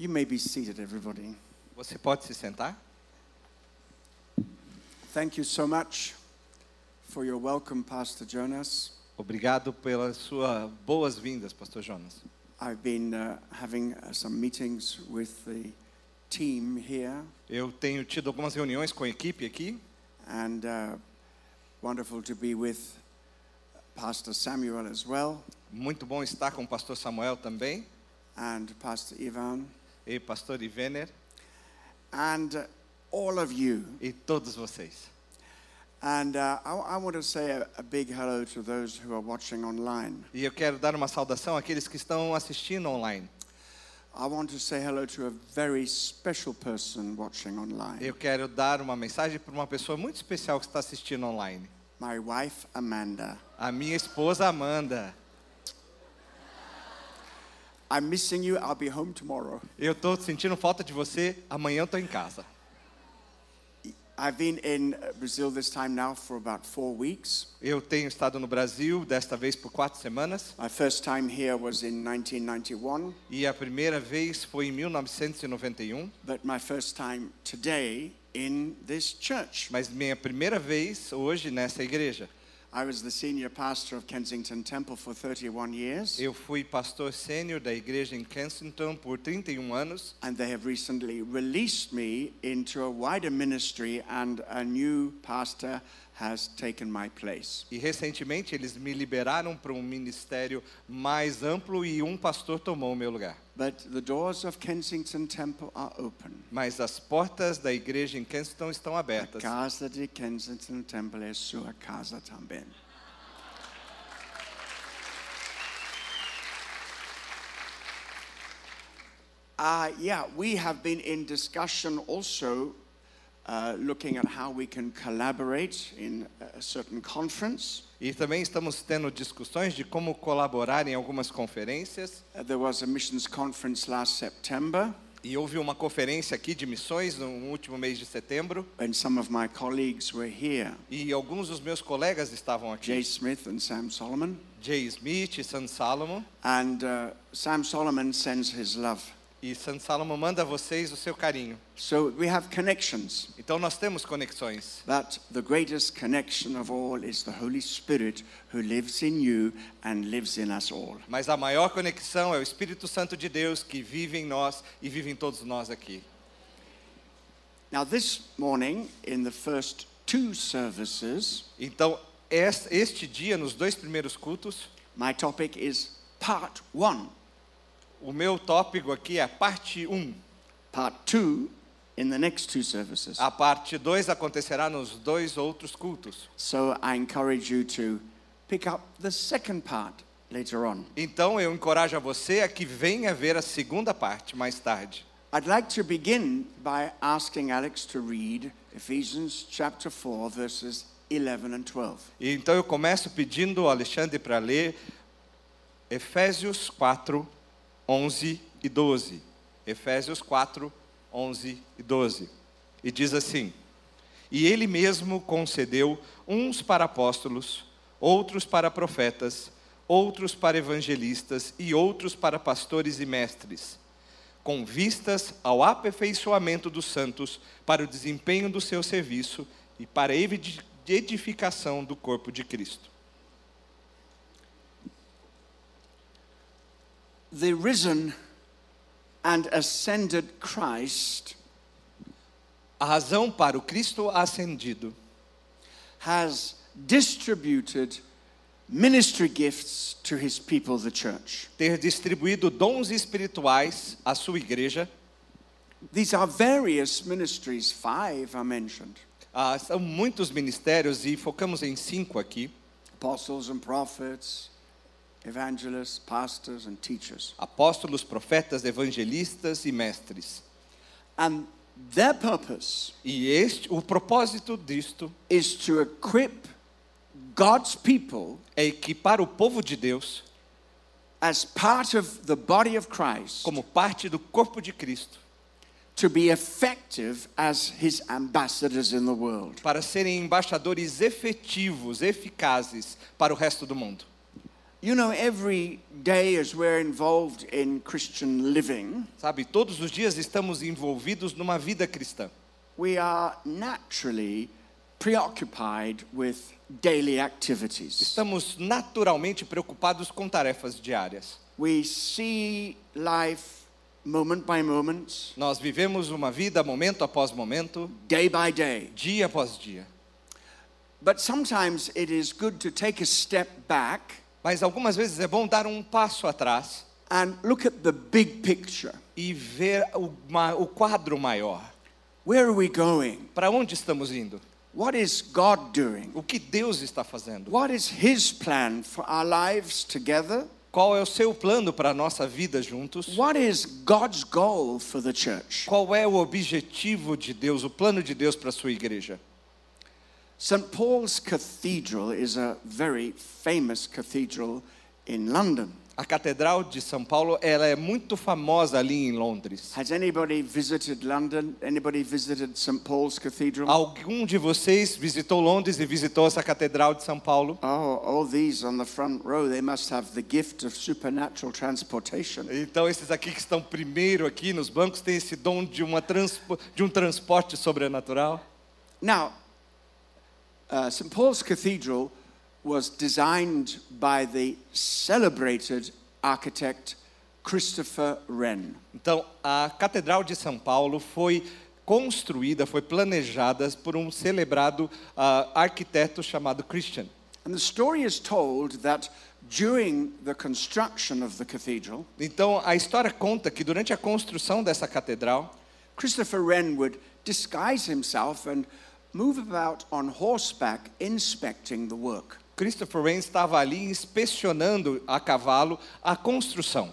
You may be seated, everybody. Você pode se sentar? Thank you so much for your welcome, Pastor Jonas. Obrigado pelas suas boas-vindas, Pastor Jonas. I've been uh, having uh, some meetings with the team here, Eu tenho tido algumas reuniões com a equipe aqui and uh, wonderful to be with Pastor Samuel as well, Muito bom estar com o pastor Samuel também and Pastor Ivan, e pastor Ivener and uh, all of you. e todos vocês. And uh, I, I want to say a, a big hello to those who are watching online. E eu quero dar uma saudação àqueles que estão assistindo online. I want to say hello to a very special person watching online. Eu quero dar uma mensagem para uma pessoa muito especial que está assistindo online. My wife, Amanda. A minha esposa Amanda. I'm missing you. I'll be home tomorrow. Eu estou sentindo falta de você. Amanhã eu estou em casa. I've been in Brazil this time now for about four weeks. Eu tenho estado no Brasil desta vez por quatro semanas My first time here was in 1991, e a primeira vez foi em 1991. but my first time today in this church. Mas minha primeira vez hoje nessa igreja. I was the senior pastor of Kensington Temple for 31 years, Eu fui pastor sênior da igreja em Kensington por 31 um anos. And they have recently released me into a wider ministry, and a new pastor has taken my place. e recentemente eles me liberaram para um ministério mais amplo e um pastor tomou o meu lugar. But the doors of Kensington Temple are open. Mas as portas da igreja em Kensington estão A abertas. casa de Kensington Temple é sua casa também. Uh, yeah, we have been in discussion also uh, looking at how we can collaborate in a certain conference. E também estamos tendo discussões de como colaborar em algumas conferências. Uh, there was a missions conference last September, E houve uma conferência aqui de missões no último mês de setembro. and some of my colleagues were here E alguns dos meus colegas estavam aqui. Jay Smith and Sam Solomon. Jay Smith e San Salomon. And uh, Sam Solomon sends his love. E San Salomon manda a vocês o seu carinho. So we have connections. Então nós temos conexões. But the greatest connection of all is the Holy Spirit who lives in you and lives in us all. Mas a maior conexão é o Espírito Santo de Deus que vive em nós e vive em todos nós aqui. Now, this morning, in the first two services, Então, es- este dia, nos dois primeiros cultos, my topic is part one. O meu tópico aqui é parte 1. Part two in the next two services. A parte 2 acontecerá nos dois outros cultos. So I encourage you to pick up the second part later on. Então, eu encorajo a você a que venha ver a segunda parte mais tarde. I'd like to begin by asking Alex to read Ephesians chapter 4, verses 11 and 12. E então eu começo pedindo ao Alexandre para ler Efésios 4, 11 e 12. Efésios 4, 11 e 12. E diz assim: E ele mesmo concedeu uns para apóstolos, outros para profetas, outros para evangelistas e outros para pastores e mestres, com vistas ao aperfeiçoamento dos santos, para o desempenho do seu serviço e para a edi- edificação do corpo de Cristo. The risen and ascended Christ A razão para o Cristo ascendido has distributed ministry gifts to his people, the church. ter distribuído dons espirituais à sua igreja, These are various ministries, five are mentioned. Ah, são muitos ministérios e focamos em cinco aqui: apostles and prophets, evangelists, pastors, and teachers. apóstolos, profetas, evangelistas e mestres. And their purpose E este, o propósito disto is to equip God's people é equipar o povo de Deus as part of the body of Christ como parte do corpo de Cristo to be effective as his ambassadors in the world. para serem embaixadores efetivos, eficazes para o resto do mundo. You know, every day as we're involved in Christian living, Sabe, todos os dias estamos envolvidos numa vida cristã. we are naturally preoccupied with daily activities. Estamos naturalmente preocupados com tarefas diárias. We see life moment by moment, Nós vivemos uma vida momento após momento, day by day. dia após dia. But sometimes it is good to take a step back Mas algumas vezes é bom dar um passo atrás and look at the big picture. e ver o, o quadro maior. Where are we going? Para onde estamos indo? What is God doing? O que Deus está fazendo? What is His plan for our lives together? Qual é o seu plano para a nossa vida juntos? What is God's goal for the church? Qual é o objetivo de Deus, o plano de Deus para a sua igreja? St. Paul's Cathedral is a very famous cathedral in London. A Catedral de São Paulo, ela é muito famosa ali em Londres. Has anybody visited London? Anybody visited St. Paul's Cathedral? Algum de vocês visitou Londres e visitou essa Catedral de São Paulo? Oh, all these on the front row, they must have the gift of supernatural transportation. Então esses aqui que estão primeiro aqui nos bancos têm esse dom de, uma de um transporte sobrenatural. Now, uh, St. Paul's Cathedral was designed by the celebrated architect Christopher Wren. Então a Catedral de São Paulo foi construída, foi planejada por um celebrado ah, arquiteto chamado Christian. And the story is told that during the construction of the cathedral, Então a história conta que durante a construção dessa catedral, Christopher Wren would disguise himself and move about on horseback inspecting the work. Christopher Wren estava ali inspecionando a cavalo a construção.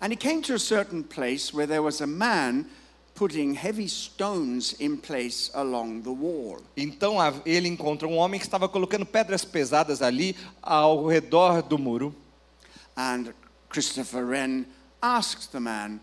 And he came to a certain place where there was a man putting heavy stones in place along the wall. Então ele encontrou um homem que estava colocando pedras pesadas ali ao redor do muro. And Christopher Wren asked the man,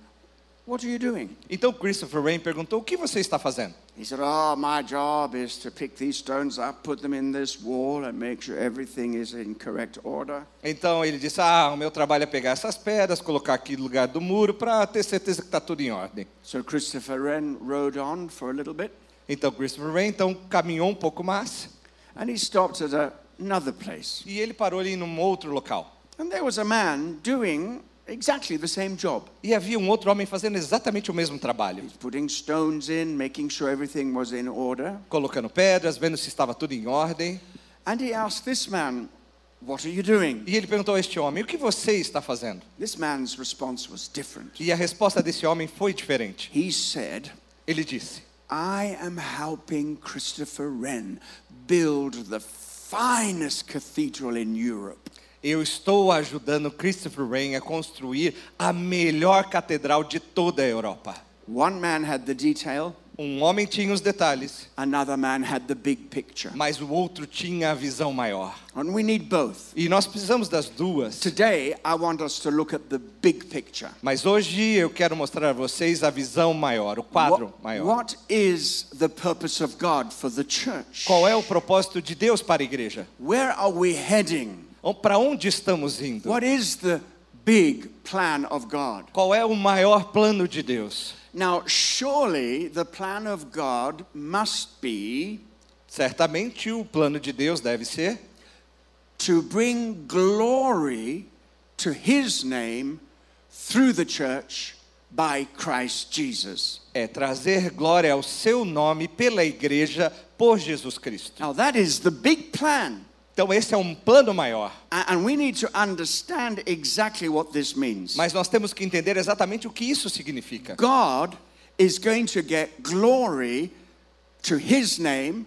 What are you doing? Então Christopher Wren perguntou: "O que você está fazendo?" He said, Oh, my job is to pick these stones up, put them in this wall, and make sure everything is in correct order. Então ele disse: "Ah, o meu trabalho é pegar essas pedras, colocar aqui no lugar do muro para ter certeza que está tudo em ordem." So Christopher Wren rode on for a little bit, Então Christopher Wren então caminhou um pouco mais and he stopped at a, another place. e ele parou ali num outro local. And there was a man doing exactly the same job. E havia um outro homem fazendo exatamente o mesmo trabalho, putting stones in, making sure everything was in order. colocando pedras, vendo se estava tudo em ordem. And he asked this man, What are you doing? E ele perguntou a este homem: "O que você está fazendo?" This man's response was different. E a resposta desse homem foi diferente. He said, Ele disse: I am helping Christopher Wren build the finest cathedral in Europe. Eu estou ajudando Christopher Wren a construir a melhor catedral de toda a Europa. One man had the detail, Um homem tinha os detalhes, another man had the big picture. mas o outro tinha a visão maior. And we need both. E nós precisamos das duas. Today, I want us to look at the big picture. Mas hoje eu quero mostrar a vocês a visão maior, o quadro What, maior. what is the purpose of God for the church? Qual é o propósito de Deus para a igreja? Where are we heading? Para onde estamos indo? What is the big plan of God? Qual é o maior plano de Deus? Now, surely the plan of God must be Certamente o plano de Deus deve ser to bring glory to his name through the church by Christ Jesus. é trazer glória ao seu nome pela igreja por Jesus Cristo. Now, that is the big plan. Então esse é um plano maior, A- And we need to understand exactly what this means. mas nós temos que entender exatamente o que isso significa. God is going to get glory to his name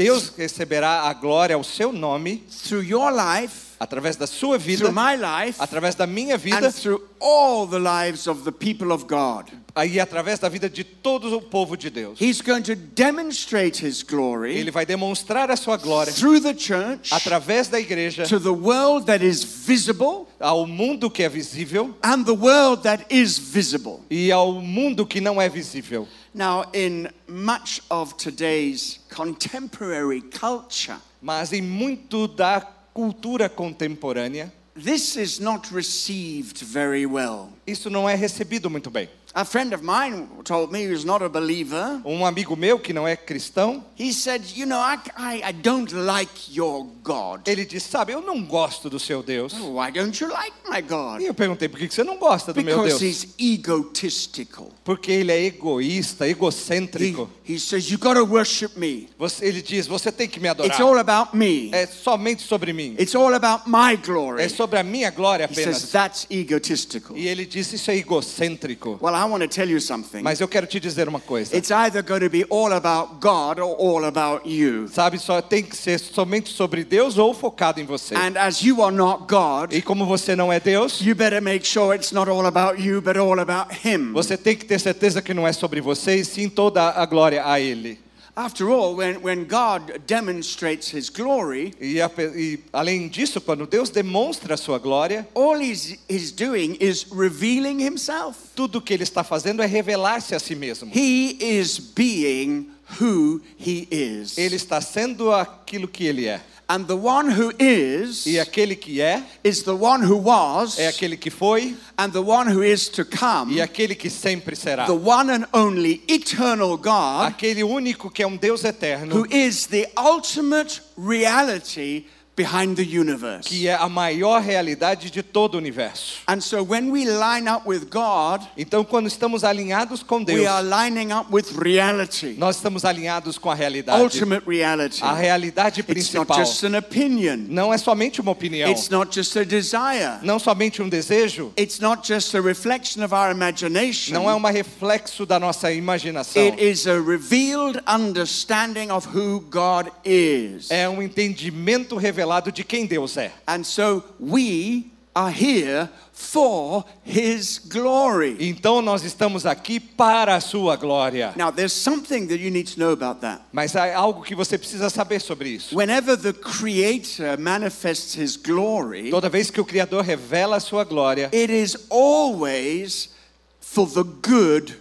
Deus receberá a glória ao seu nome through your life, através da sua vida, through my life, através da minha vida and through all the lives of the people of God. e através da vida de todo o povo de Deus. He's going to demonstrate his glory Ele vai demonstrar a sua glória through the church através da igreja to the world that is visible ao mundo que é visível and the world that is visible. e ao mundo que não é visível. Now, in much of today's contemporary culture, Mas em muito da cultura contemporânea, this is not received very well. Isso não é recebido muito bem. A friend of mine told me who's not a believer. Um amigo meu que não é cristão, He said, You know, I, I, I don't like your God. ele disse: Sabe, eu não gosto do seu Deus. Why don't you like my God? E eu perguntei: Por que você não gosta do meu Because Deus? he's egotistical. Porque ele é egoísta, He, egocêntrico. he says, You got to worship me. Você- ele diz: Você tem que me adorar. It's all about me. É somente sobre mim. It's all about my glory. É sobre a minha glória He says, apenas. That's egotistical. E ele disse: Isso é egocêntrico. Well, I want to tell you something. Mas eu quero te dizer uma coisa. It's either going to be all about God or all about you. Sabe, só tem que ser somente sobre Deus ou focado em você. And as you are not God, E como você não é Deus, you better make sure it's not all about you, but all about Him. você tem que ter certeza que não é sobre você e sim toda a glória a Ele. After all, when, when God demonstrates His glory, E, a- e, além disso, quando Deus demonstra a sua glória, all He's, he's doing is revealing Himself. tudo que Ele está fazendo é revelar-se a si mesmo. He is being who He is. Ele está sendo aquilo que Ele é. And the one who is, E aquele que é, is the one who was, é aquele que foi and the one who is to come, e aquele que sempre será. the one and only eternal God. Aquele único que é um Deus eterno, who is the ultimate reality behind the universe. que é a maior realidade de todo o universo. And so when we line up with God, Então, quando estamos alinhados com we Deus, are lining up with reality, nós estamos alinhados com a realidade. ultimate reality. A realidade It's not principal just an opinion, não é somente uma opinião, it's not just a desire, não somente um desejo, it's not just a reflection of our imagination. não é um reflexo da nossa imaginação. It is a revealed understanding of who God is. É um entendimento revelado de quem Deus é. And so we are here for His glory. Então nós estamos aqui para a sua glória. Now, there's something that you need to know about that. Mas há algo que você precisa saber sobre isso. Whenever the Creator manifests His glory, Toda vez que o Criador revela a sua glória, it is always for the good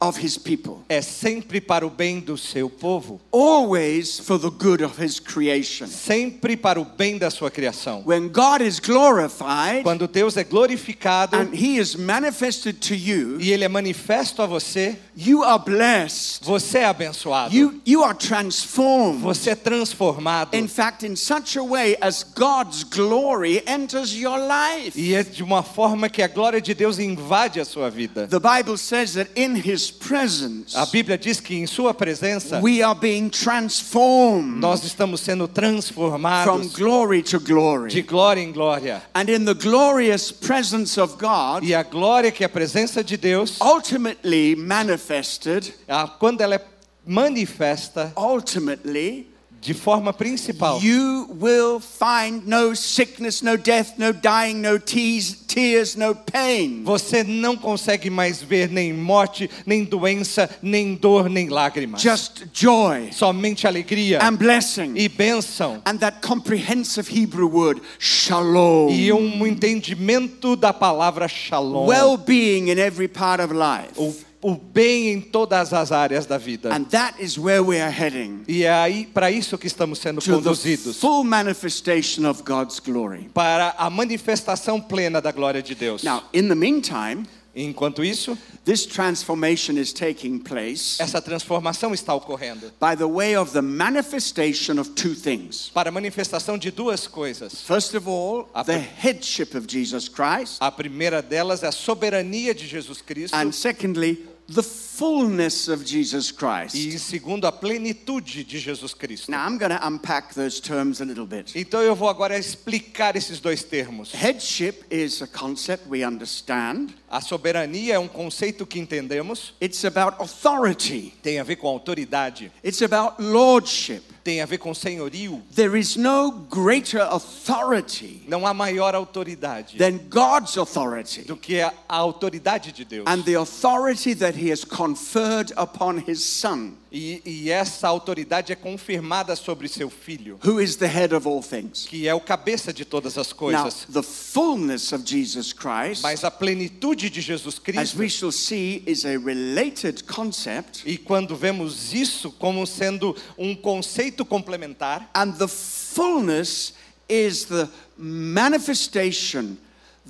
of His people, é sempre para o bem do seu povo, always for the good of His creation. sempre para o bem da sua criação. When God is glorified Quando Deus é glorificado and He is manifested to you, e ele é manifesto a você, you are blessed. você é abençoado. You, you are transformed. Você é transformado. In fact, in such a way as God's glory enters your life. E é de uma forma que a glória de Deus invade a sua vida. The Bible says that in His presence, A Bíblia diz que em sua presença we are being transformed nós estamos sendo transformados from glory to glory. de glória em glória. And in the glorious presence of God, E a glória que é a presença de Deus, ultimately manifested, quando ela é manifesta ultimately, de forma principal, you will find no sickness, no death, no dying, no tears, no pain. você não consegue mais ver nem morte, nem doença, nem dor, nem lágrimas. Just joy Somente alegria and blessing. e bênção. And that comprehensive Hebrew word, shalom. E um entendimento da palavra shalom. Well being in every part of life. o, o bem em todas as áreas da vida. And that is where we are heading E é aí para isso que estamos sendo conduzidos. full manifestation of God's glory. Para a manifestação plena da glória de Deus. Now, in the meantime, Enquanto isso, this transformation is taking place essa transformação está ocorrendo by the way of the manifestation of two things. para a manifestação de duas coisas. First of all, A the headship of Jesus Christ, A primeira delas é a soberania de Jesus Cristo. and secondly, the fullness of Jesus Christ. E segundo, a plenitude de Jesus Cristo. Now, I'm going to unpack those terms a little bit. Então eu vou agora explicar esses dois termos. Headship is a concept we understand. A soberania é um conceito que entendemos, It's about authority. tem a ver com autoridade, It's about lordship. Tem a ver com senhorio. There is no greater authority Não há maior autoridade than God's authority do que a, a autoridade de Deus. and the authority that He has conferred upon His Son, E, e essa autoridade é confirmada sobre seu filho, who is the head of all things. que é o cabeça de todas as Now, coisas. the fullness of Jesus Christ, Mas a plenitude de Jesus as Cristo, we shall see, is a related concept, e quando vemos isso como sendo um conceito complementar, and the fullness is the manifestation,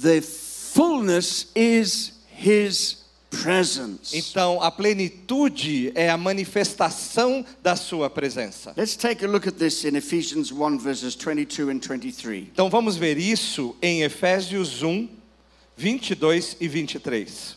the fullness is His. Então, a plenitude é a manifestação da sua presença. Let's take a look at this in Ephesians 1, verses 22 and 23. Então, vamos ver isso em Efésios 1, 22 e 23.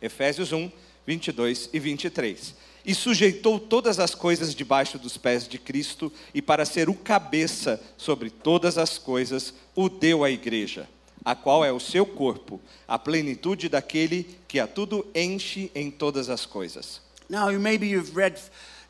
Efésios 1, 22 e 23. E sujeitou todas as coisas debaixo dos pés de Cristo, e para ser o cabeça sobre todas as coisas, o deu à igreja, a qual é o seu corpo, a plenitude daquele que a tudo enche em todas as coisas. Now, maybe you've read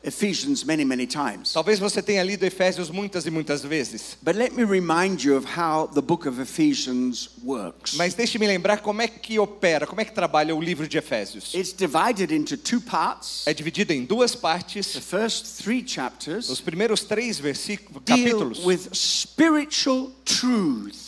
Ephesians many, many times. Talvez você tenha lido Efésios muitas e muitas vezes, But let me remind you of how the book of Ephesians works. mas deixe-me lembrar como é que opera, como é que trabalha o livro de Efésios. It's divided into two parts. É dividido em duas The partes. first three chapters Os primeiros três versículos, deal capítulos with spiritual truths,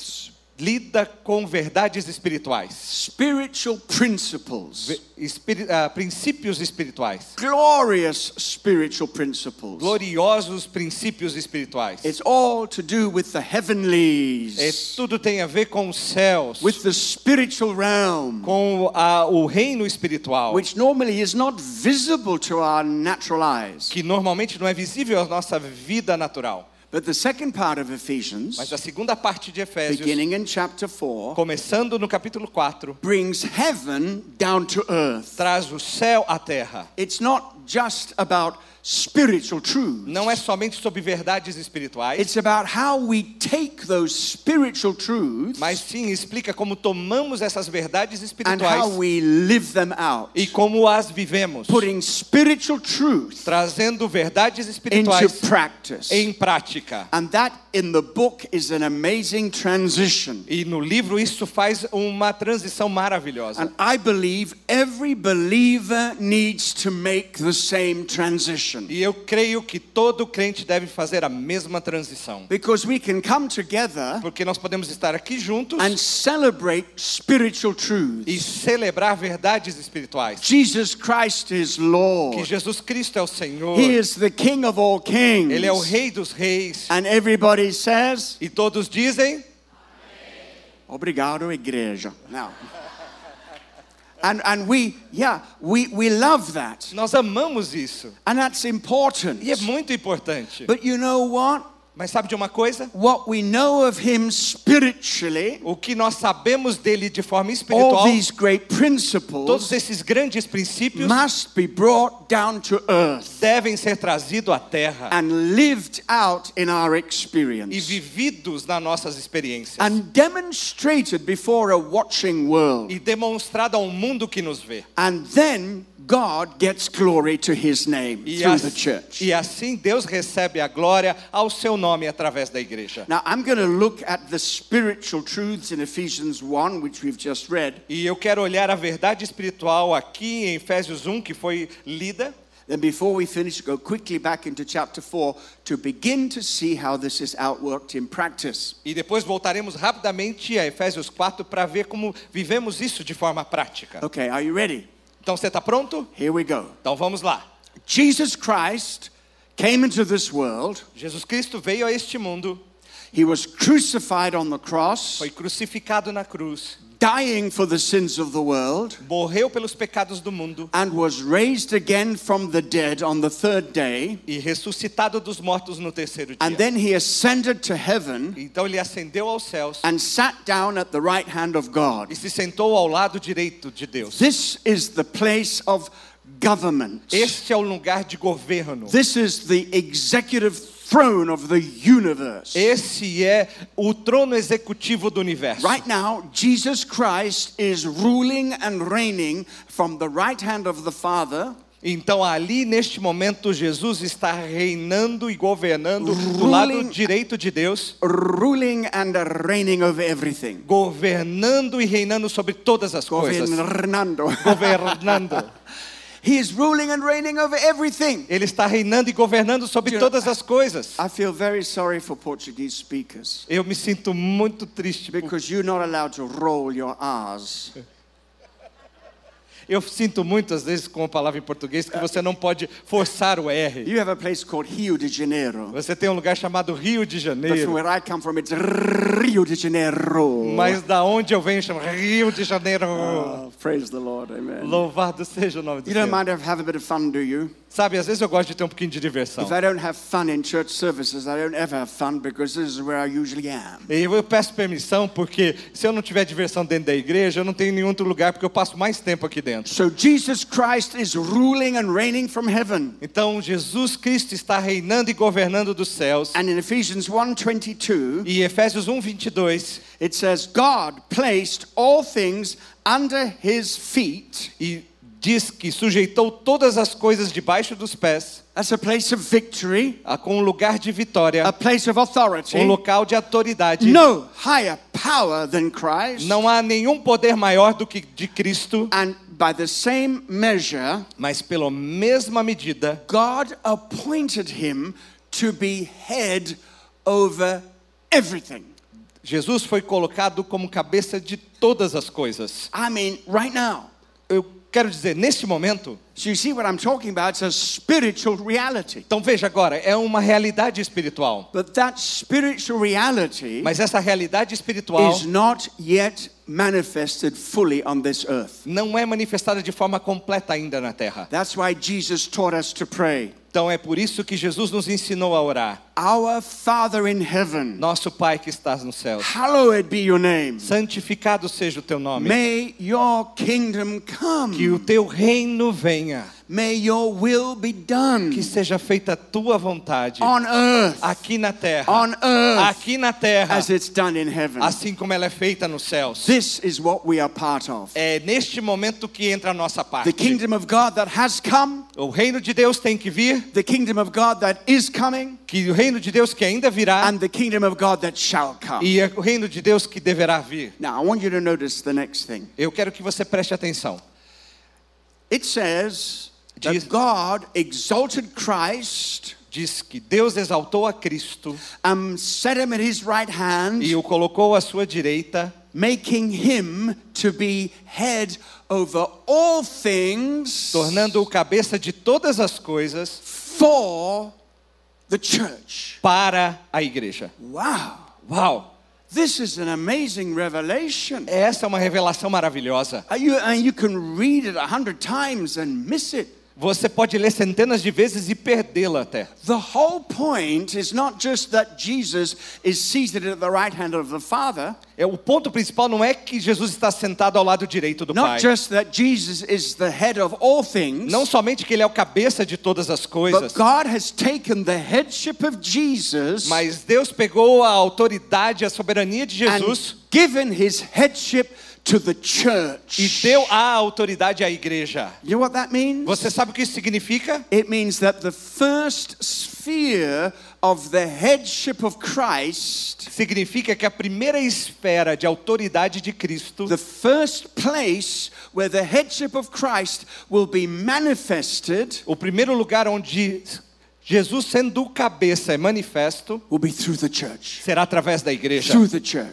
lida com verdades espirituais, spiritual principles, espiri- ah, princípios espirituais, glorious spiritual principles. gloriosos princípios espirituais. It's all to do with the É, heavenlies, tudo tem a ver com os céus, with the spiritual realm, com a- o reino espiritual, which normally is not visible to our natural eyes. que normalmente não é visível à nossa vida natural. But the second part of Ephesians, Mas a segunda parte de Efésios, beginning in chapter 4, começando no capítulo 4, brings heaven down to earth. traz o céu à terra. It's not just about spiritual truths. Não é somente sobre verdades espirituais, It's about how we take those spiritual truths mas sim explica como tomamos essas verdades and espirituais how we live them out. e como as vivemos, Putting spiritual truth trazendo verdades into espirituais practice. em prática. And that in the book is an amazing transition. E no livro isso faz uma transição maravilhosa. And I believe every believer needs to make the same transition. E eu creio que todo crente deve fazer a mesma transição. Because we can come together Porque nós podemos estar aqui juntos and celebrate spiritual e truths. celebrar verdades espirituais. Jesus Christ is Que Lord. Jesus Cristo é o Senhor. He is the King of all kings. Ele é o Rei dos Reis. And everybody says, E todos dizem: Obrigado, igreja. Now. And, and we, yeah, we, we love that. Nós amamos isso. And that's important. E é muito importante. But you know what? Mas sabe de uma coisa? What we know of him spiritually, O que nós sabemos dele de forma all espiritual, these great todos principles esses grandes princípios must be brought down to earth devem ser trazidos à terra and lived out in our e experience vividos nas nossas experiências and demonstrated before a watching world. e demonstrado ao mundo que nos vê. And then God gets glory to his name E, through as- the church. e assim Deus recebe a glória ao seu nome através da igreja. Now, I'm going to look at the spiritual truths in Ephesians 1, which we've just read. E eu quero olhar a verdade espiritual aqui em Efésios 1, que foi lida. Then, before we finish, go quickly back into chapter 4 to begin to see how this is outworked in practice. E depois voltaremos rapidamente a Efésios 4 para ver como vivemos isso de forma prática. Okay, are you ready? Então você está pronto? Here we go. Então vamos lá. Jesus Christ came into this world, Jesus Cristo veio a este mundo, he was crucified on the cross, foi crucificado na cruz, dying for the sins of the world, morreu pelos pecados do mundo and was raised again from the dead on the third day. e ressuscitado dos mortos no terceiro And then he ascended to heaven Então ele ascendeu aos céus and sat down at the right hand of God. e se sentou ao lado direito de Deus. This is the place of government. Este é o lugar de governo. This is the executive throne of the universe. Esse é o trono executivo do universo. Right now, Jesus Christ is ruling and reigning from the right hand of the Father, Então ali neste momento Jesus está reinando e governando do lado Ruling- direito de Deus, ruling and reigning over everything. governando e reinando sobre todas as coisas. Governando. Governando. He is ruling and reigning over everything. Ele está reinando e governando sobre todas as coisas. I feel very sorry for Portuguese speakers Eu me sinto muito triste because you're not allowed to roll your R's. Eu sinto muitas vezes com a palavra em português que você não pode forçar o R. You have a place called Rio de Janeiro. Você tem um lugar chamado Rio de But Janeiro. where I come from, it's Rio de Janeiro. Mas da onde eu venho chama Rio de Janeiro. Oh, praise the Lord, amen. Louvado seja o nome do You don't Senhor. mind have a bit of fun, do you? Sabe, às vezes eu gosto de ter um pouquinho de diversão. If I don't have fun in church services, I don't ever have fun because this is where I usually am. E eu peço permissão porque se eu não tiver diversão dentro da igreja, eu não tenho nenhum outro lugar porque eu passo mais tempo aqui dentro. So Jesus Christ is ruling and reigning from heaven. Então Jesus Cristo está reinando e governando dos céus. And in Ephesians 1:22, E Efésios 1, 22, it says God placed all things under his feet. e diz que sujeitou todas as coisas debaixo dos pés, That's a place of victory, a- com um lugar de vitória, a place of authority. um local de autoridade. No higher power than Christ. Não há nenhum poder maior do que de Cristo, And by the same measure, mas pela mesma medida, God appointed him to be head over everything. Jesus foi colocado como cabeça de todas as coisas. I mean, right now. Eu quero dizer, neste momento, So you see what I'm talking about? It's a spiritual reality. então veja agora, é uma realidade espiritual. But that spiritual reality Mas essa realidade espiritual is not yet manifested fully on this earth. não é manifestada de forma completa ainda na terra. That's why Jesus taught us to pray. Então é por isso que Jesus nos ensinou a orar. Our Father in heaven, Nosso Pai que estás nos céus, hallowed be your name. santificado seja o teu nome. May your kingdom Que come. o teu reino venha. May your will be Que done seja feita a tua vontade on earth, aqui na terra. on earth, Aqui na terra, as it's done in heaven. assim como ela é feita nos céus. This is what we are part of. É neste momento que entra a nossa The parte. kingdom of God that has come, O reino de Deus tem que vir, the kingdom of God that is coming, que o reino de Deus que ainda virá and the kingdom of God that shall come. e é o reino de Deus que deverá vir. Now, I want you to notice the next thing. Eu quero que você preste atenção. It says Jesus- that God exalted Christ Diz que Deus exaltou a Cristo and set him at his right hand, e o colocou à sua direita, making him to be head over all things tornando-o cabeça de todas as coisas for the church. para a igreja. Wow. wow. This is an amazing revelation. Essa é uma revelação maravilhosa. You, and you can read it a hundred times and miss it. Você pode ler centenas de vezes e perdê-la até. The whole point is not just that Jesus is seated at the right hand of the Father, É, O ponto principal não é que Jesus está sentado ao lado direito do Pai. not just that Jesus is the head of all things, Não somente que ele é o cabeça de todas as but coisas, God has taken the headship of Jesus mas Deus pegou a autoridade, a soberania de Jesus and given his headship to the church. e deu a autoridade à igreja. You know what that means? Você sabe o que isso significa? It means that the first sphere of the headship of Christ, Significa que a primeira esfera de autoridade de Cristo, the first place where the headship of Christ will be manifested, o primeiro lugar onde Jesus sendo o cabeça é manifesto, will be through the church. será através da igreja.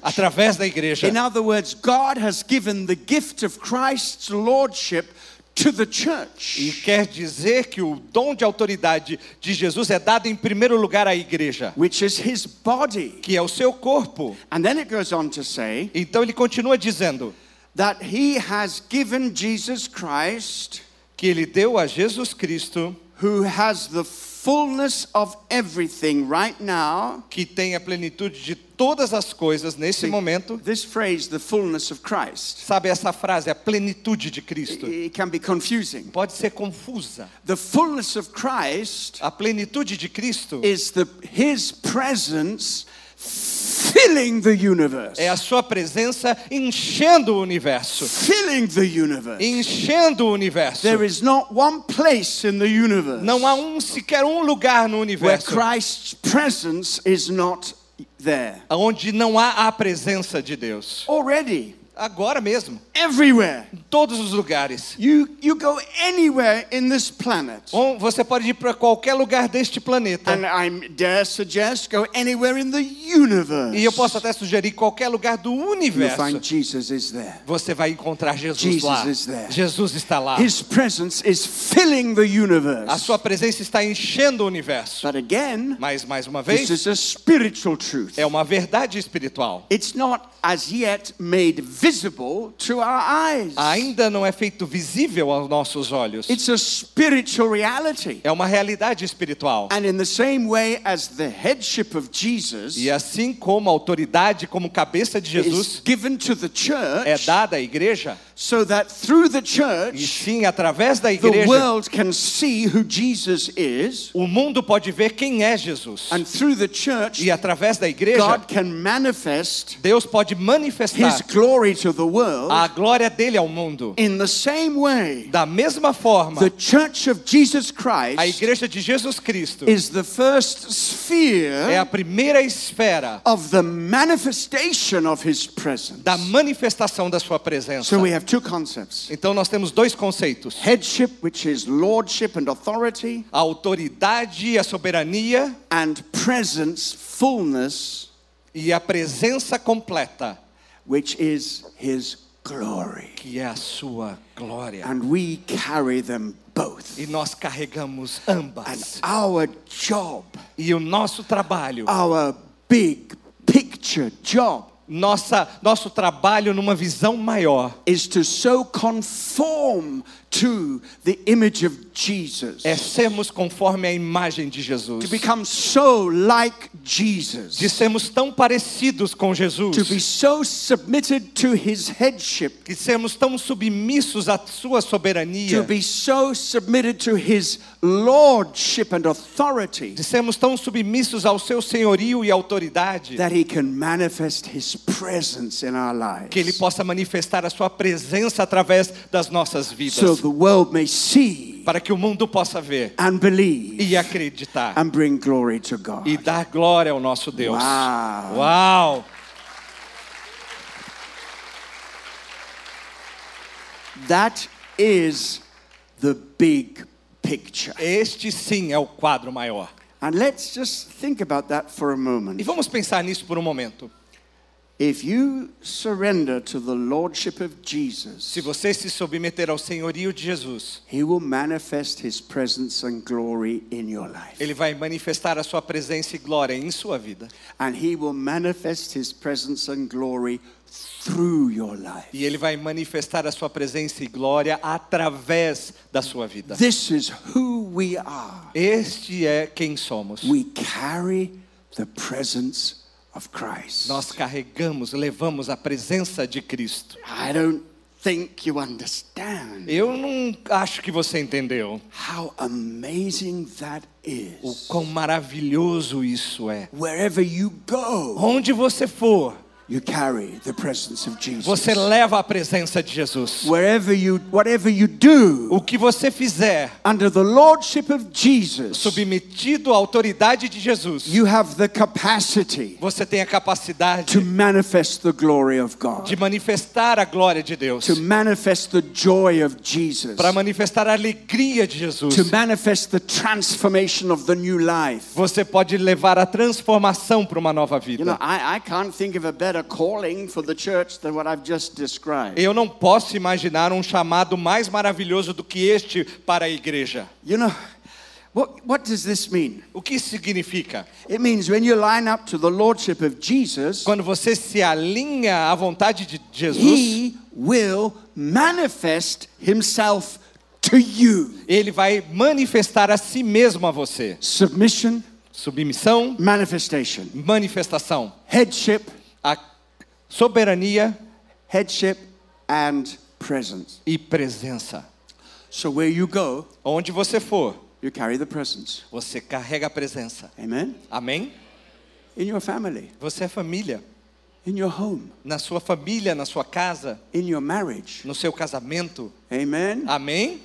Através da igreja. In other words, God has given the gift of Christ's lordship to the E church, quer dizer que o dom de autoridade de Jesus é dado em primeiro lugar à igreja, which is his body. que é o seu corpo. And then it goes on to say Então ele continua dizendo that he has given Jesus Christ, que ele deu a Jesus Cristo, who has the fullness of everything right now. que tem a plenitude de todas as coisas nesse momento. This phrase, the fullness of Christ, Sabe essa frase, a plenitude de Cristo? it can be confusing. Pode ser confusa. The fullness of Christ A plenitude de Cristo is the his presence filling the universe. é a sua presença enchendo o universo. Filling the universe. Enchendo o universo. There is not one place in the universe Não há um sequer um lugar no where universo Christ's presence is not there. onde não há a presença de Deus. Already, agora mesmo, everywhere. em todos os lugares. You, you go anywhere in this planet. Ou você pode ir para qualquer lugar deste planeta. And I dare suggest go anywhere in the universe. E eu posso até sugerir qualquer lugar do You'll universo. find Jesus is there. Você vai encontrar Jesus Jesus lá. is there. Jesus está lá. His presence is filling the A universe. sua presença está enchendo o universo. But again, Mas mais uma this vez, is a spiritual truth. é uma verdade espiritual. It's not as yet made visible to our eyes. Ainda não é feito visível aos nossos olhos. It's a spiritual reality. É uma realidade espiritual. And in the same way as the headship of Jesus E assim como a autoridade como cabeça de is Jesus given to the é church, dada à igreja, so that through the e church sim através da the igreja, world can see who Jesus is, o mundo pode ver quem é Jesus. and through the church, E através da igreja, God can manifest Deus pode manifestar His glory to the world. a glória dele ao mundo. In the same way, Da mesma forma, the church of Jesus a Christ igreja de Jesus Cristo is the first é sphere a primeira esfera of the manifestation of His presence. da manifestação da sua presença. So we have two concepts Então nós temos dois conceitos: headship, which is lordship and authority, a autoridade e a soberania and presence, fullness, e a presença completa, which is His glory. que é a sua glória. And we carry them both. E nós carregamos And our job, E o nosso trabalho, our big picture job, nossa, nosso trabalho numa visão maior to to é sermos conforme a imagem de to Jesus. so like Jesus, De sermos tão parecidos com Jesus. to be so submitted to his headship, Que sermos tão submissos à sua to soberania. be so submitted to his lordship and authority De sermos tão submissos ao seu senhorio e autoridade. that he can manifest his presence in our lives. Que ele possa manifestar a sua presença através das nossas vidas. So the world may see Para que o mundo possa ver and believe e acreditar. and bring glory to God. E dar glória ao nosso Deus. Uau. Uau! That is the big picture. Este sim é o quadro maior. And let's just think about that for a E moment. vamos pensar nisso por um momento. If you surrender to the lordship of Jesus, Se você se submeter ao senhorio de Jesus, he will manifest his presence and glory in your life. ele vai manifestar a sua presença e glória em sua vida. And he will manifest his presence and glory through your life. E ele vai manifestar a sua presença e glória através da sua vida. This is who we are. Este é quem somos. We carry the presence of Christ. Nós carregamos, levamos a presença de Cristo. I don't think you understand Eu não acho que você entendeu how amazing that o is. quão maravilhoso isso é. Wherever you go, Onde você for, you carry the presence of Jesus. você leva a presença de Jesus. Wherever you, whatever you do, O que você fizer, under the lordship of Jesus, submetido à autoridade de Jesus, you have the capacity você tem a capacidade to manifest the glory of God, de manifestar a glória de Deus, to manifest the joy of Jesus, para manifestar a alegria de Jesus. to manifest the transformation of the new life. Você pode levar a transformação para uma nova You know, vida. I, I can't think of a better calling for the church than what I've just described. Eu não posso imaginar um chamado mais maravilhoso do que este para a igreja. You know, what, what does this mean? O que isso significa? It means when you line up to the lordship of Jesus, Quando você se alinha à vontade de Jesus, he will manifest himself to you. ele vai manifestar a si mesmo a você. Submission, Submissão, manifestation. manifestação, Headship, a soberania headship, and presence. e presença. So where you go, Onde você for, you carry the presence. você carrega a presença. Amen? Amém? In your family, Você é família. in your home, Na sua família, na sua casa, in your marriage. no seu casamento. Amen? Amém?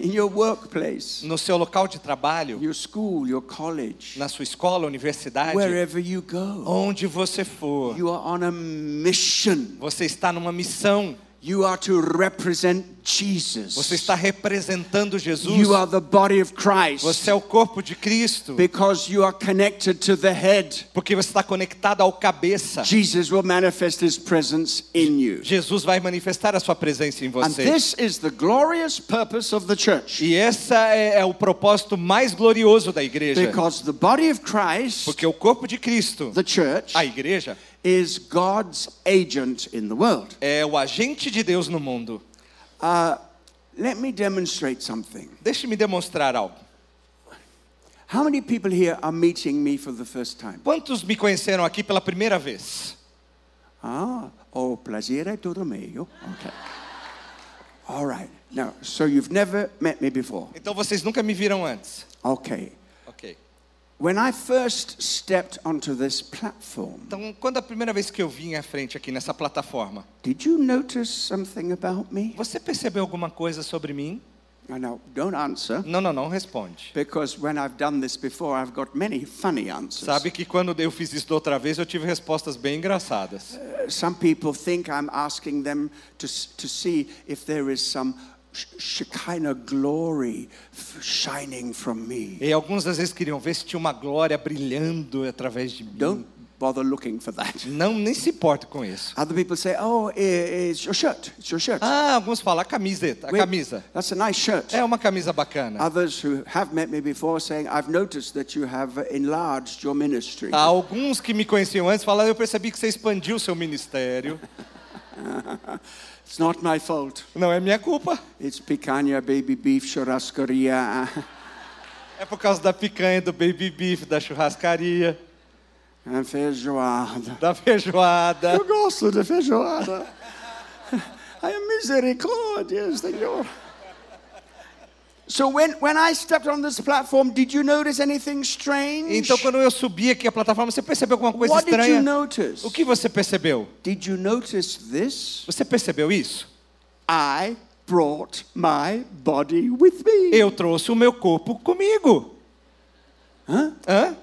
In your workplace, no seu local de trabalho, your school, your college, na sua escola, universidade, wherever you go. onde você for, You are on a mission. você está numa missão. You are to represent Jesus. Você está representando Jesus. You are the body of Christ Você é o corpo de Cristo. because you are connected to the head. Porque você está conectado ao cabeça. Jesus will manifest his presence in you. Jesus vai manifestar a sua presença em And você. this is the glorious purpose of the church. E esse é, é o propósito mais glorioso da igreja. Because the body of Christ, Porque o corpo de Cristo, the church, a igreja, is God's agent in the world. é o agente de Deus no mundo. Uh, let me demonstrate something. Deixe-me demonstrar algo. How many people here are meeting me for the first time? Quantos me conheceram aqui pela primeira vez? Ah, o prazer é todo meu. Okay. All right. Now, so you've never met me before. Então vocês nunca me viram antes. Okay. Ok. When I first stepped onto this platform, Então, quando a primeira vez que eu vim à frente aqui nessa plataforma, did you notice something about me? você percebeu alguma coisa sobre mim? I know, don't answer. Não, não, não responde. Because when I've done this before, I've got many funny answers. Sabe que quando eu fiz isso da outra vez, eu tive respostas bem engraçadas. Uh, Some people think I'm asking them to, to see if there is some Shekinah glory shining from me. E alguns às vezes queriam ver se tinha uma glória brilhando através de mim. Don't bother looking for that. Não, nem se importa com isso. Other people say, oh, it's your shirt. It's your shirt. Ah, alguns falam a camiseta, a Wait, camisa. That's a nice shirt. É uma camisa bacana. Others who have met me before saying, I've noticed that you have enlarged your ministry. Há alguns que me conheciam antes falaram, eu percebi que você expandiu o seu ministério. It's not my fault. Não é minha culpa. It's picanha, baby beef, churrascaria, É por causa da picanha, do baby beef, da churrascaria, and feijoada. da feijoada. Eu gosto de feijoada. Ai, misericórdia, Senhor. So when, when I stepped on this platform, did you notice anything strange? Então, quando eu subi aqui a plataforma, você percebeu alguma coisa What did you estranha? notice? O que você percebeu? Did you notice this? Você percebeu isso? I brought my body with me. Eu trouxe o meu corpo comigo. Huh? Hã?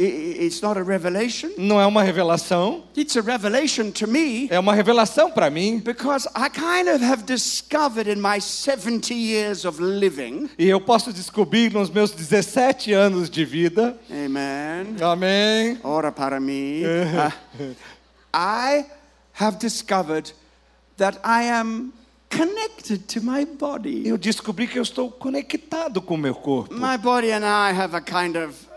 It's not a revelation. Não é uma revelação, It's a revelation to me é uma revelação para mim. because I kind of have discovered in my 70 years of living, E eu posso descobrir nos meus 17 anos de vida. amen. Amém. Ora para mim. Uh, I have discovered that I am connected to my body. Eu descobri que eu estou conectado com o meu corpo. My body and I have a kind of.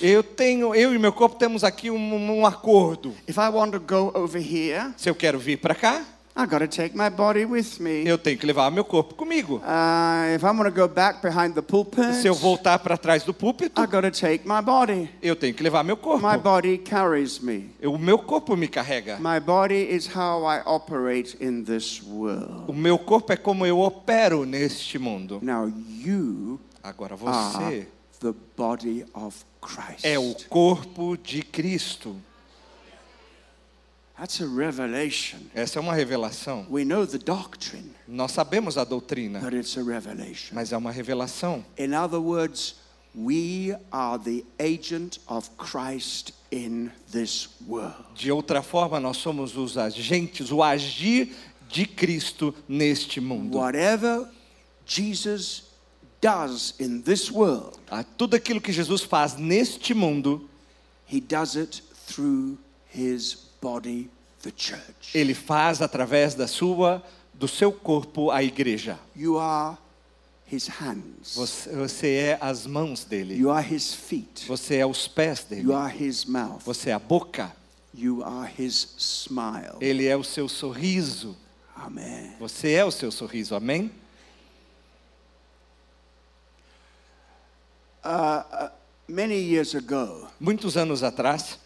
Eu tenho, eu e meu corpo temos aqui um, um acordo. If I want to go over here, Se eu quero vir para cá, I got to take my body with me. eu tenho que levar meu corpo comigo. Uh, if I want to go back behind the pulpit, Se eu voltar para trás do púlpito, I got to take my body. eu tenho que levar meu corpo. My body carries me. O meu corpo me carrega. My body is how I operate in this world. O meu corpo é como eu opero neste mundo. Now you Agora você the body of Christ. é o corpo de Cristo. That's a revelation. Essa é uma revelação. We know the doctrine, Nós sabemos a doutrina, but it's a revelation. mas é uma revelação. In other words, we are the agent of Christ in this world. De outra forma, nós somos os agentes, o agir de Cristo neste mundo. Whatever Jesus does in this world, Ah, Tudo aquilo que Jesus faz neste mundo, he does it through his body, the church. ele faz através da sua, do seu corpo, a igreja. You are his hands. Você, você é as mãos dele. You are his feet. Você é os pés dele. You are his mouth. Você é a boca. You are his smile. Ele é o seu sorriso. Amen. Você é o seu sorriso. Amém? Many years ago, Muitos anos atrás,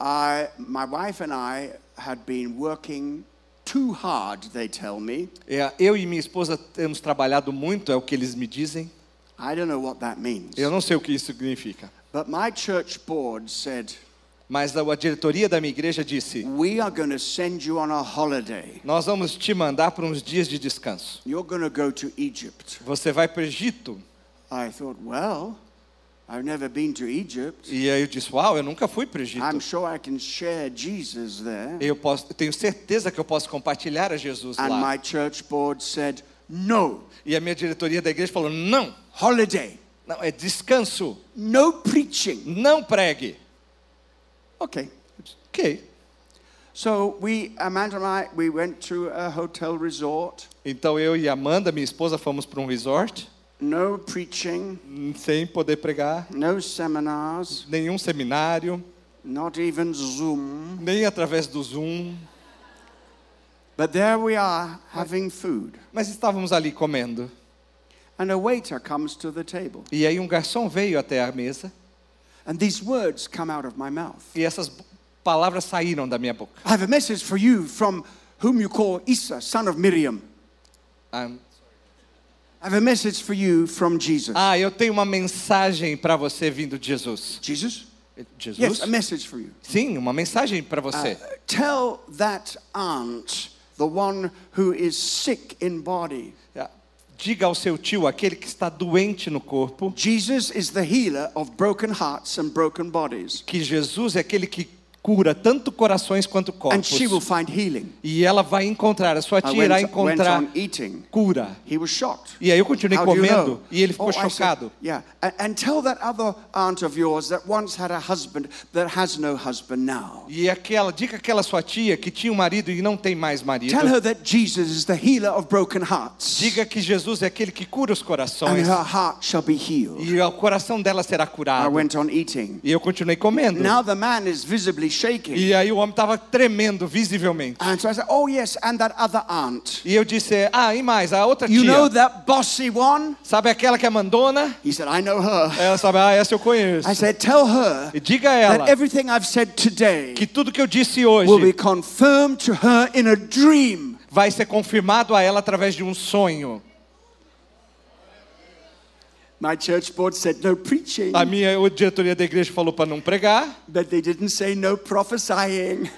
I, my wife and I had been working too hard, they tell me. é, eu e minha esposa temos trabalhado muito, é o que eles me dizem. I don't know what that means. Eu não sei o que isso significa. But my church board said, Mas a diretoria da minha igreja disse: We are going to send you on a holiday. Nós vamos te mandar para uns dias de descanso. You're going to go to Egypt. Você vai para o Egito. I thought, well, I've never been to Egypt. E aí eu disse: Uau, eu nunca fui para o Egito. I'm sure I can share Jesus there. Eu, posso, eu tenho certeza que eu posso compartilhar a Jesus And lá. my church board said, no, E a minha diretoria da igreja falou: Não, holiday, não, é descanso. no preaching. Não pregue. Okay. Ok. So we, Amanda and I, we went to a hotel resort. Então eu e Amanda, minha esposa, fomos para um resort, No preaching, sem poder pregar, no seminars, nenhum seminário, not even Zoom. nem através do Zoom. But there we are having food. Mas estávamos ali comendo. And a waiter comes to the table. E aí um garçom veio até a mesa And these words come out of my mouth. e essas palavras saíram da minha boca. I have a message for you from whom you call Isa, son of Miriam. Ah, I have a message for you from Jesus. Ah, eu tenho uma mensagem para você vindo de Jesus. Jesus? Jesus? Yes, a message for you. Sim, uma mensagem para Uh, você. tell that aunt, the one who is sick in body, Ah, Diga ao seu tio, aquele que está doente no corpo, Jesus is the healer of broken hearts and broken bodies. que Jesus é aquele que cura tanto corações quanto And she will corpos. find healing. E ela vai encontrar, a sua tia irá encontrar cura. He was shocked. E aí eu continuei comendo e ele ficou chocado. yeah, and, and tell that other aunt of yours that once had a husband that has no husband now. E aquela, diga aquela sua tia que tinha um marido e não tem mais marido. Tell her that Jesus is the healer of broken hearts, Diga que Jesus é aquele que cura os and corações her heart shall be healed. e o coração dela será curado. E eu continuei comendo. Now the man is visibly shaking. E aí o homem estava tremendo visivelmente. And so I said, Oh, yes, and that other aunt. E eu disse: Ah, e mais, a outra You know tia. that bossy one? Sabe aquela que é mandona? He said, I know her. Ela sabe, ah, essa eu conheço. I said, Tell her E diga a that ela everything I've said today que tudo que eu disse will be hoje confirmed to her in a dream. vai ser confirmado a ela através de um sonho. My church board said no preaching, A minha diretoria da igreja falou para não pregar, but they didn't say no prophesying.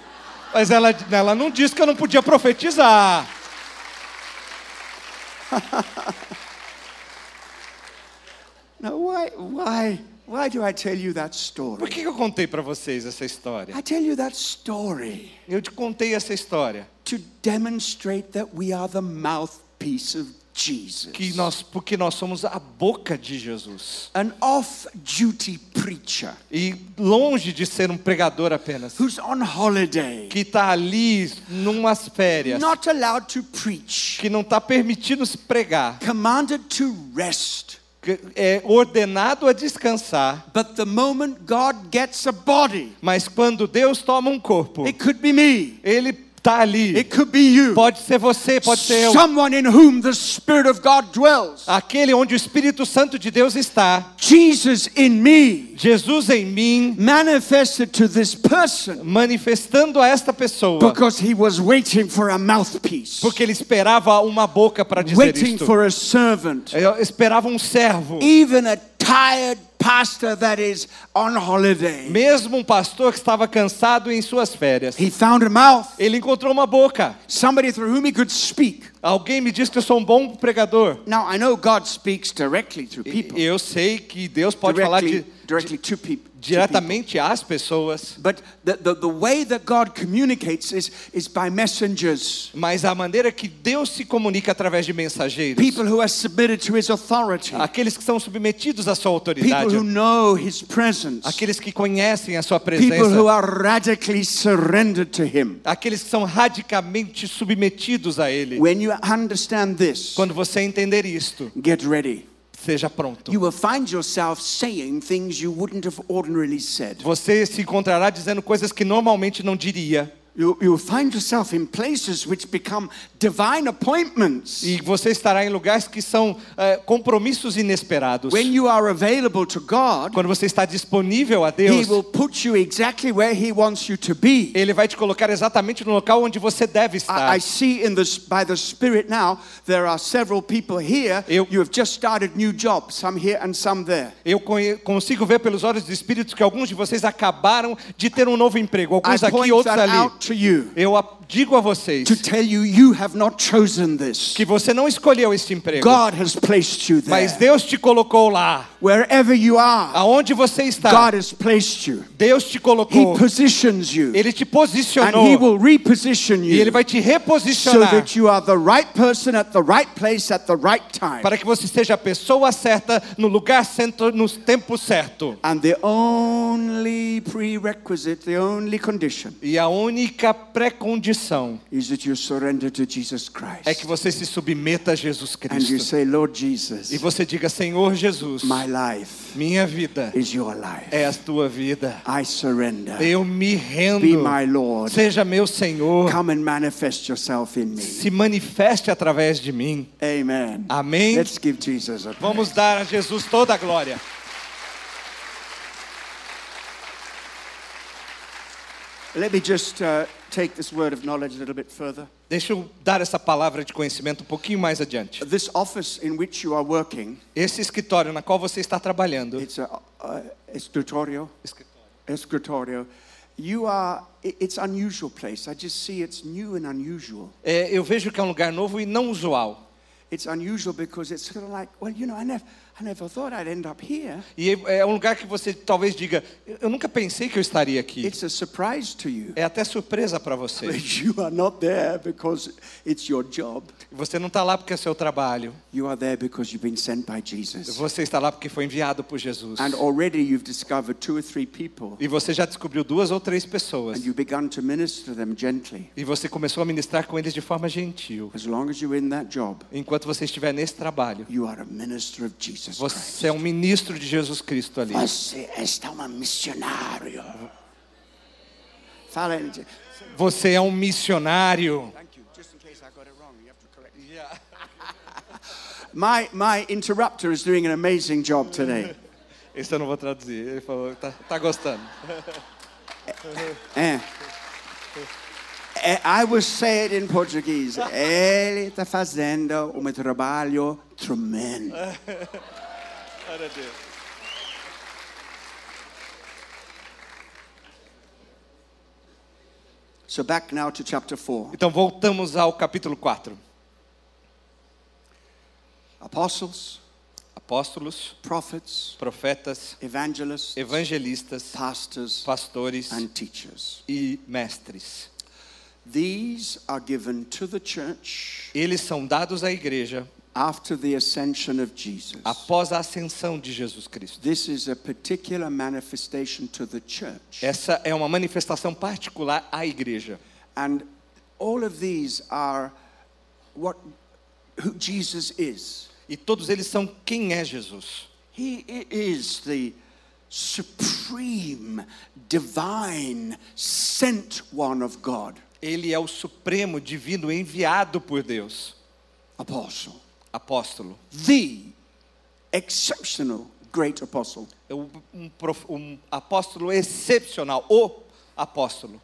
mas ela, ela não disse que eu não podia profetizar. Now, why, why, why do I tell you that Por story? que que eu contei para vocês essa história? I tell you that story Eu te contei essa história to demonstrate that we are the mouthpiece of Jesus. que nós, porque nós somos a boca de Jesus. An off duty preacher E longe de ser um pregador apenas, who's on holiday, que está ali numas férias, not allowed to preach, que não está permitindo se pregar, commanded to rest. é ordenado a descansar. But the moment God gets a body, Mas quando Deus toma um corpo, it could be me, Ele está ali. it could be you, Pode ser você, pode ser eu. someone in whom the Spirit of God dwells. Aquele onde o Espírito Santo de Deus está. Jesus in me, Jesus em mim, manifested to this person manifestando a esta pessoa. because he was waiting for a mouthpiece, Porque ele esperava uma boca para dizer waiting isto. for a servant, Eu esperava um servo. even a tired pastor that is on holiday. Mesmo um pastor que estava cansado em suas férias. He found a mouth, Ele encontrou uma boca. somebody through whom he could speak. Alguém me disse que eu sou um bom pregador. Now, I know God speaks directly through people, Eu sei que Deus pode falar directly, de, directly to people. People. diretamente às pessoas. But the, the, the way that God communicates is, is by messengers, Mas a maneira que Deus se comunica através de mensageiros. people who are submitted to his authority, Aqueles que são submetidos à sua people autoridade. who know his presence, Aqueles que conhecem a sua people who presença. are radically surrendered to him. Aqueles que são radicalmente submetidos a Ele. When you understand this, Quando você entender isto, get ready. Seja pronto. You will find yourself saying things you wouldn't have ordinarily said. Você se encontrará dizendo coisas que normalmente não diria. You, you'll find yourself in places which become divine appointments. E você estará em lugares que são eh, compromissos inesperados. When you are available to God, Quando você está disponível a He Deus, will put you exactly where He wants you to be. Ele vai te colocar exatamente no local onde você deve estar. I, I see in this by the Spirit now there are several people here. Eu- you have just started new jobs, some here and some there. Eu consigo ver pelos olhos do Espírito que alguns de vocês acabaram de ter um novo emprego, I alguns aqui, point outros ali. Out to you. Eu a- digo a vocês to tell you you have not chosen this. que você não escolheu este emprego, God has placed you mas there. Deus te colocou lá. Wherever you are, Aonde você está, God has placed you. Deus te He colocou. positions you. Ele te And He posicionou will reposition e Ele you vai te so reposicionar that you are the right person at the right place at the right time. para que você seja a pessoa certa no lugar certo, no tempo certo. And the only prerequisite, the only condition E a única pré-condição is that you surrender to Jesus Christ. é que você se submeta a Jesus And you Cristo. say, Lord Jesus, E você diga: Senhor Jesus, my life minha vida is your life. é a tua vida. I surrender. Eu me rendo. Be my Lord. Seja meu Senhor. Come and manifest yourself in me. Se manifeste através de mim. Amen. Amém. Let's give Jesus a Vamos dar a Jesus toda a glória. Let me just uh, take this word of knowledge a little bit further. Deixa eu dar essa palavra de conhecimento um pouquinho mais adiante. This office in which you are working, Esse escritório na qual você está trabalhando, it's a uh, escritorio. Escritorio. You are. It's unusual place. I just see it's new and unusual. é, eu vejo que é um lugar novo e não usual. It's unusual because it's sort of like, well, you know, I never, I never thought I'd end up here. E é um lugar que você talvez diga: Eu nunca pensei que eu estaria aqui. It's a surprise to you. É até surpresa para você. But you are not there because it's your job. Você não está lá porque é seu trabalho. You are there because you've been sent by Jesus. Você está lá porque foi enviado por Jesus. And already you've discovered two or three people, E você já descobriu duas ou três pessoas. and you've begun to minister to them gently. E você começou a ministrar com eles de forma gentil. As long as you're in that job, Enquanto você estiver nesse trabalho, you are a minister of Jesus. Você é um ministro de Jesus Cristo ali. Você está um missionário. Fala. Você é um missionário. My, my interrupter is doing an amazing job today. Esse eu não vou traduzir. Ele falou tá, tá gostando. É. É, I will say it in Portuguese. Ele está fazendo um trabalho tremendo. Glória a Deus. So back now to chapter 4. Então voltamos ao capítulo 4. Apostles, Apóstolos, prophets, profetas, evangelists, evangelistas, pastors, pastores and teachers. e mestres. These are given to the church Eles são dados à igreja after the ascension of Jesus. após a ascensão de Jesus Cristo. This is a particular manifestation to the church. Essa é uma manifestação particular à igreja. And all of these are what who Jesus is. E todos eles são quem é Jesus. He is the supreme, divine, sent one of God. Ele é o supremo divino enviado por Deus. Apostle. Apóstolo. The exceptional great apostle. É um, um um apóstolo excepcional. O apóstolo.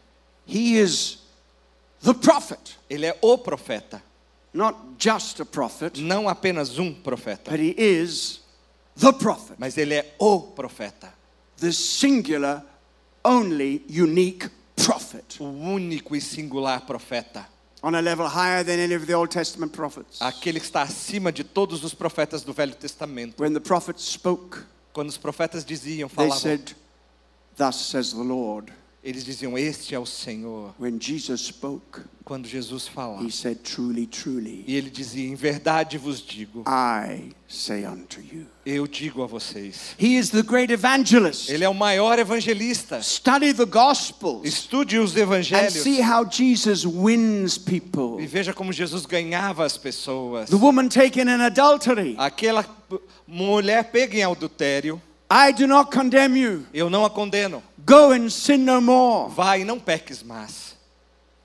He is the prophet, Ele é o profeta. not just a prophet, Não apenas um profeta. but he is the prophet, Mas ele é o profeta. the singular, only unique prophet, O único e singular profeta. On a level higher than any of the Old Testament prophets. Aquele que está acima de todos os profetas do Velho Testamento. When the prophets spoke, Quando os profetas diziam, falavam, they said, Thus says the Lord. Eles diziam: Este é o Senhor. When Jesus spoke, Quando Jesus falava. he said, Truly, truly, E ele dizia: Em verdade vos digo, I say unto you. eu digo a vocês. He is the great evangelist. Ele é o maior evangelista. Study the Gospels Estude os and evangelhos see how Jesus wins people. e veja como Jesus ganhava as pessoas. The woman taken in adultery. Aquela mulher pega em adultério, I do not condemn you. eu não a condeno. Go and sin no more. Vai e não peques mais.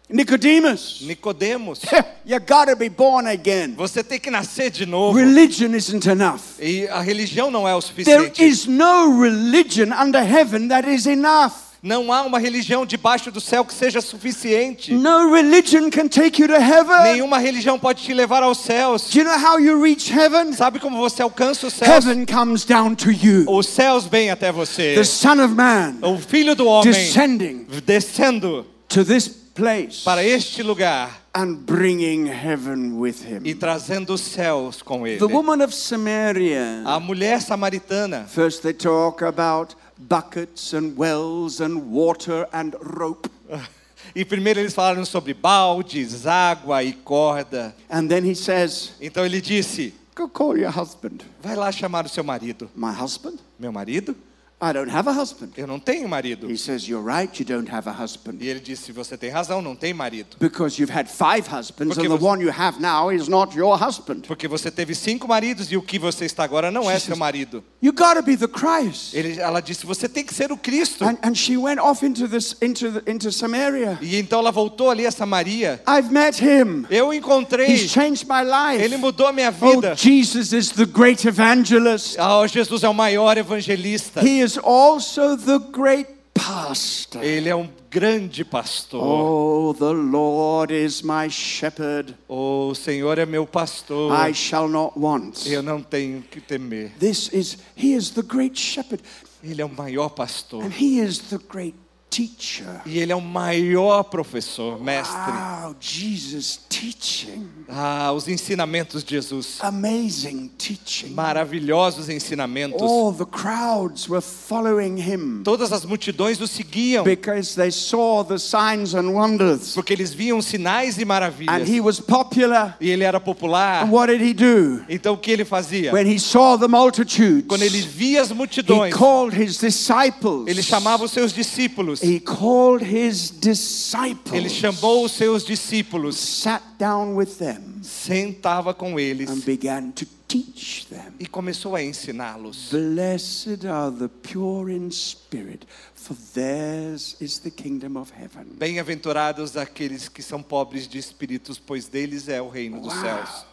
Nicodemus, Nicodemos, you gotta be born again. você tem que nascer de novo. Religion isn't enough. E a religião não é o There suficiente. is no religion under heaven that is enough. Não há uma religião debaixo do céu que seja suficiente. No religion can take you to heaven. Nenhuma religião pode te levar aos céus. Do you know how you reach heaven? Sabe como você alcança os céus? Heaven comes down to you. Os céus vêm até você. The Son of Man O Filho do Homem descending descendo to this place para este lugar and bringing heaven with him. e trazendo os céus com ele. The woman of Samaria. A mulher samaritana. First, they talk about buckets and wells and water and rope. E primeiro eles falaram sobre baldes, água e corda. And then he says, Então ele disse: Go call your husband. Vai lá chamar o seu marido. My husband? Meu marido? I don't have a husband. Eu não tenho marido. He says, You're right, you don't have a husband. E ele disse: Você tem razão, não tem marido. Because you've had five husbands, Porque and the você- one you have now is not your husband. Porque você teve cinco maridos e o que você está agora não é seu marido. You gotta be the Christ. Ele, ela disse: Você tem que ser o Cristo. And, and she went off into this into the, into Samaria. E então ela voltou ali a Samaria. I've met him. Eu encontrei. He's changed my life. Ele mudou a minha Oh, vida. Jesus is the great evangelist. Ah, Jesus é o maior evangelista. He is also the great pastor. Ele é um grande pastor. Oh, the Lord is my shepherd. O Senhor é meu pastor. I shall not want. Eu não tenho que temer. This is, he is the great shepherd. Ele é o maior pastor. And he is the great teacher. E ele é o maior professor, mestre. Wow, Jesus teaching. Ah, os ensinamentos de Jesus. Amazing teaching. Maravilhosos ensinamentos. All the crowds were following him Todas as multidões o seguiam. because they saw the signs and wonders. Porque eles viam sinais e And maravilhas. he was popular. E ele era popular. And what did he do? Então o que ele fazia? When he saw the multitudes, Quando ele via as he multidões, called his disciples. ele chamava os seus discípulos. He called his disciples. Ele chamou os seus discípulos, sat down with them sentava com eles and began to teach them. e começou a ensiná-los. Blessed are the pure in spirit, for theirs is the kingdom of heaven. Bem-aventurados aqueles que são pobres de espíritos, pois deles é o reino dos Wow. céus.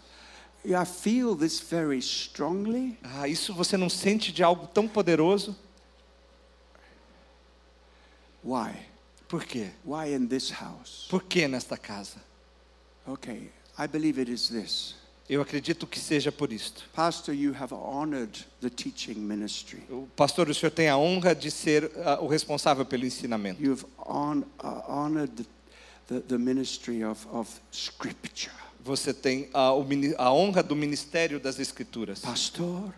I feel this very strongly. Ah, isso você não sente de algo tão poderoso? Why? Por quê? Why in this house? Por que nesta casa? Okay, I believe it is this. Eu acredito que seja por isto. Pastor, you have honored the teaching ministry. O pastor, o senhor tem a honra de ser ah, o responsável pelo ensinamento. You've hon- uh, honored the, the, the ministry of, of scripture. Você tem a, a honra do ministério das escrituras. Pastor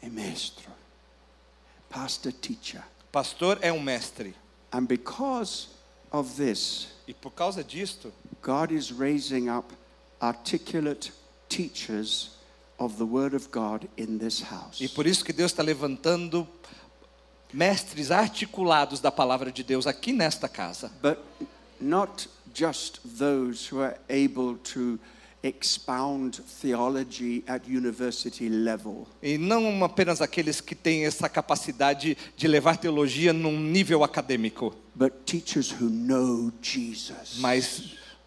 e maestro. Pastor teacher. Pastor é um mestre. And because of this, E por causa disto, God is raising up articulate teachers of the Word of God in this house. e por isso que Deus está levantando mestres articulados da palavra de Deus aqui nesta casa. But not just those who are able to expound theology at university level, E não apenas aqueles que têm essa capacidade de levar teologia num nível acadêmico, but teachers who know Jesus mas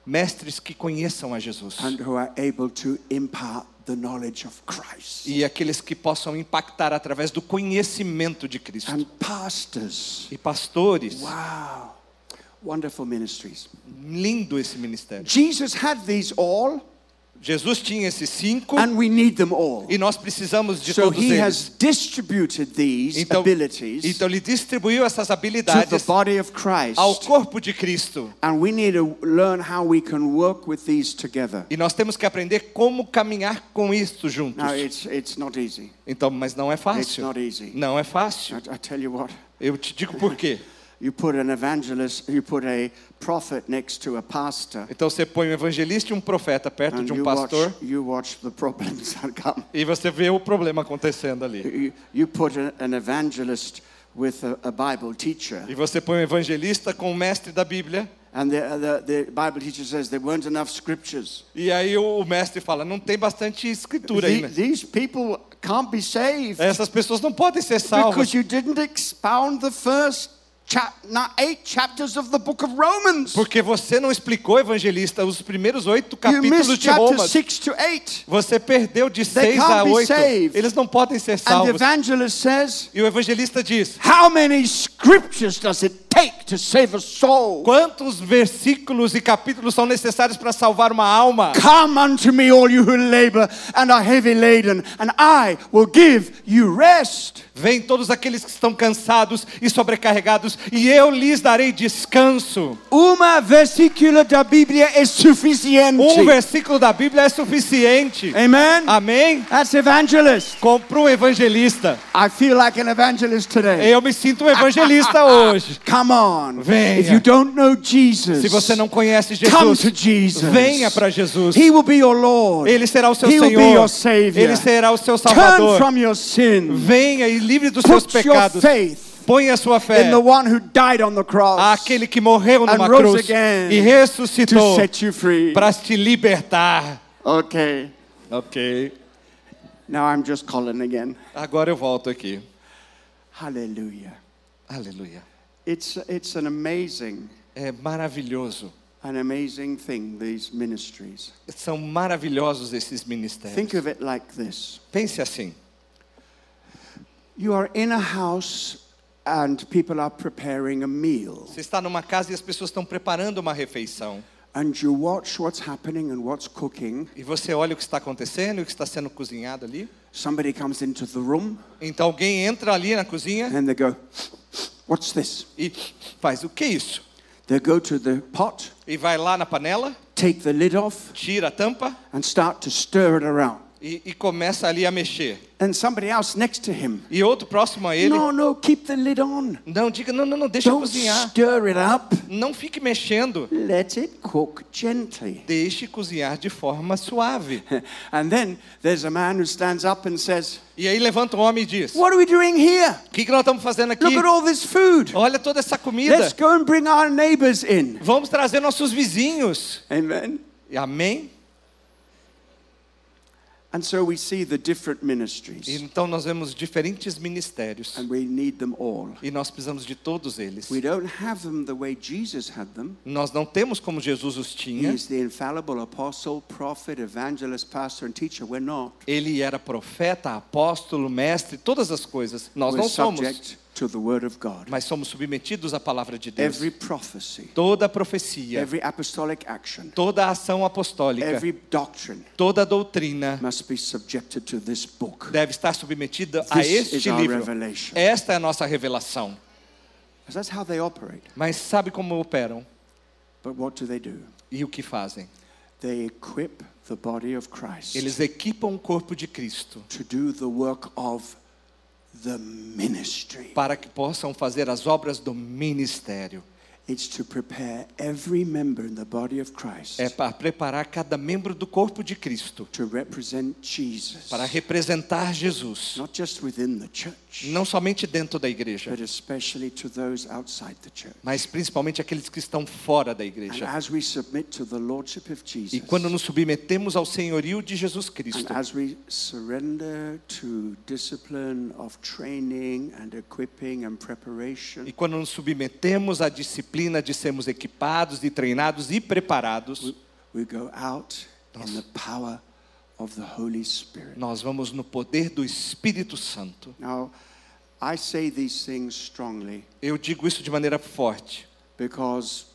mestres que conheçam a Jesus. and who are able to impart the knowledge of Christ. E aqueles que possam impactar através do conhecimento de Cristo. And pastors. E pastores, Wow. Wonderful ministries. lindo esse ministério. Jesus had these all, Jesus tinha esses cinco and we need them all. e nós precisamos de So todos he eles. has distributed these Então, abilities então ele distribuiu essas to the habilidades body of Christ. ao corpo de Cristo. And we need to learn how we can work with these together. E nós temos que aprender como caminhar com isto juntos. Now, it's, it's not easy. Então, mas não é It's fácil. not easy. Não é fácil. I, I tell you what, Eu te digo por quê. You put an evangelist, you put a prophet next to a pastor, Então você põe um evangelista e um profeta perto de um you watch, pastor you watch the problems that come. e você vê o problema acontecendo ali. You, you put an evangelist with a, a Bible teacher, E você põe um evangelista com o mestre da Bíblia and the, the, the Bible teacher says there weren't enough scriptures. e aí o mestre fala, não tem bastante escritura aí, né? these people can't be saved Essas pessoas não podem ser salvas because you didn't expound the first chap- not eight chapters of the book of Romans. Porque você não explicou, evangelista, os primeiros oito capítulos de chapter Roma. 6 to 8. Você perdeu de 6 a can't be 8. saved. Eles não podem ser salvos. E o evangelista diz: How many scriptures does it take to save a soul? Quantos versículos e capítulos são necessários para salvar uma alma? Come unto me, all you who labor and are heavy laden, and I will give you rest. Vem todos aqueles que estão cansados e sobrecarregados, e eu lhes darei descanso. Uma versículo da Bíblia é suficiente. Um versículo da Bíblia é suficiente. Amen. Amém? That's evangelist. Compra um evangelista. I feel like an evangelist today. Eu me sinto um evangelista hoje. Come on. Venha. If you don't know Jesus, Se você não conhece come Jesus, to Jesus. venha para Jesus. He will be your Lord. Ele será o seu He will be Senhor. your Savior. Ele será o seu Turn Salvador. from your sin. Venha e livre dos seus pecados. Põe a sua fé in the one who died on the cross àquele que morreu numa cruz again e to ressuscitou para te libertar. Okay. Ok. Now I'm just Colin again. Agora eu volto aqui. Hallelujah. Aleluia. It's, it's an amazing, É maravilhoso. an amazing thing, these ministries. São maravilhosos esses ministérios. Think of it like this Pense assim. You are in a house and people are preparing a meal, Você está numa casa e as pessoas estão preparando uma refeição. and you watch what's happening and what's cooking. E você olha o que está acontecendo, o que está sendo cozinhado ali. Somebody comes into the room Então alguém entra ali na cozinha and they go, What's this? e faz o que é isso? They go to the pot, E vai lá na panela, take the lid off, tira a tampa and start to stir it around. E, e começa ali a mexer. And somebody else next to him, E outro próximo a ele, No, no, keep the lid on. não, diga, não, não, não, deixa Don't cozinhar. stir it up. Não fique mexendo. Let it cook gently. Deixe cozinhar de forma suave. And then there's a man who stands up and says, E aí levanta um homem e diz: O What are we doing here? que, que nós estamos fazendo aqui? Look at all this food. Olha toda essa comida. Let's go and bring our neighbors in. Vamos trazer nossos vizinhos. Amen. Amém? And so we see the different ministries, Então nós vemos diferentes ministérios. and we need them all. E nós precisamos de todos eles. We don't have them the way Jesus had them. Nós não temos como Jesus os He tinha. is the infallible apostle, prophet, evangelist, pastor, and teacher. We're not. Ele era profeta, apóstolo, mestre, todas as coisas. Nós We're não somos, subject to the word of God. mas somos submetidos à palavra de Deus. Every prophecy, Toda profecia, every apostolic action, toda ação apostólica, every doctrine toda doutrina must be subjected to this book. deve estar submetida a This este is our livro. revelation. Esta é a nossa revelação. That's how they operate. Mas sabe como operam But what do they do? e o que fazem? They equip the body of Christ Eles equipam o corpo de Cristo to do the work of. Para que possam fazer as obras do ministério. It's to prepare every member in the body of Christ É para preparar cada membro do corpo de Cristo to represent Jesus, para representar Jesus, church, não somente dentro da igreja, but especially to those outside the church. mas principalmente aqueles que estão fora da And igreja. as we submit to the lordship of E quando nos submetemos ao senhorio de Jesus and Cristo, as we surrender to discipline of training and equipping and preparation, e quando nos submetemos à disciplina de sermos equipados e treinados e preparados, we go out in the power of the Holy Spirit. nós vamos no poder do Espírito Santo. Now, I say these things strongly Eu digo isso de maneira forte, because,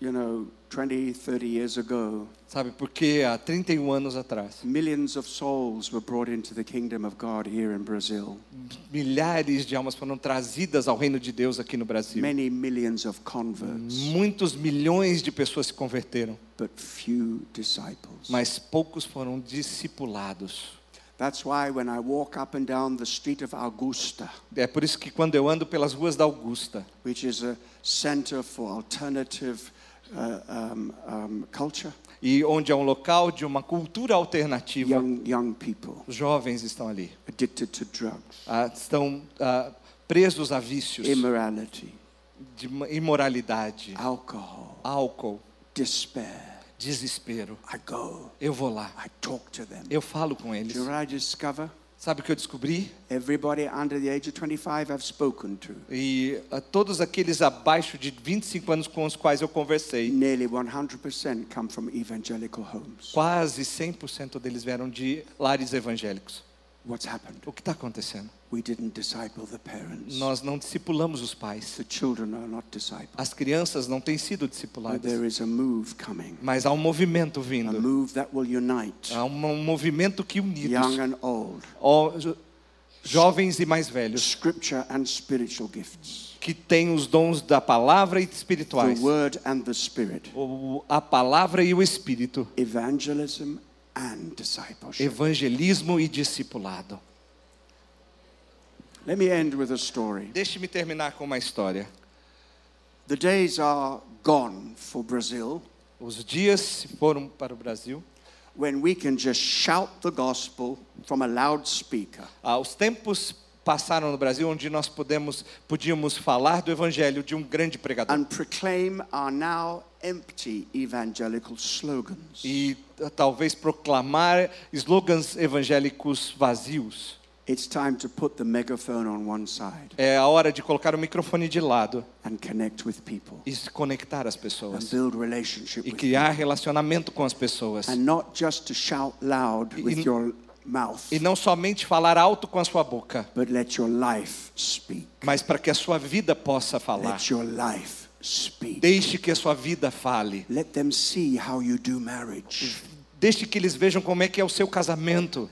you know, 20, 30 years ago, sabe? Porque há 31 anos atrás, millions of souls were brought into the kingdom of God here in Brazil. milhares de almas foram trazidas ao reino de Deus aqui no Brasil. Many millions of converts, Muitos milhões de pessoas se converteram, but few disciples. mas poucos foram discipulados. That's why when I walk up and down the street of Augusta, É por isso que quando eu ando pelas ruas da Augusta, which is a center for alternative uh, um, um, culture, e onde é um local de uma cultura alternativa, young, young people os jovens estão ali, addicted to drugs, ah, estão ah, presos a vícios, immorality, de imoralidade, alcohol, álcool, despair. desespero. I go, Eu vou lá, I talk to them. eu falo com Do eles. you know what I discover? Sabe o que eu descobri? Everybody under the age of 25 I've spoken to, E a todos aqueles abaixo de 25 anos com os quais eu conversei, nearly 100% come from evangelical homes. quase 100% deles vieram de lares evangélicos. What's happened? O que está acontecendo? We didn't disciple the parents. Nós não discipulamos os pais. The children are not discipled. As crianças não têm sido But discipuladas. there is a move coming, Mas há um movimento a vindo. move that will unite Há um movimento que unidos, young and old, jovens e mais velhos, scripture and spiritual gifts, que têm os dons da palavra e the espirituais. word and the spirit, O- A palavra e o espírito. evangelism. Evangelismo e discipulado. Let me end with a story. Deixe-me terminar com uma história. The days are gone for Brazil Os dias se foram para o Brasil. when we can just shout the gospel from a loudspeaker. Ah, os tempos passaram no Brasil onde nós podemos, podíamos falar do evangelho de um grande pregador. and proclaim our now empty evangelical slogans. E ah, talvez proclamar slogans evangélicos vazios. It's time to put the megaphone on one side É a hora de colocar o microfone de lado and connect with people e se conectar às and pessoas. build relationship E criar relacionamento com as pessoas. and not just to shout loud with E- your mouth, E não somente falar alto com a sua boca, but let your life speak. mas para que a sua vida possa falar. Let your life speak. Deixe que a sua vida fale. Let them see how you do marriage. Deixe que eles vejam como é que é o seu casamento.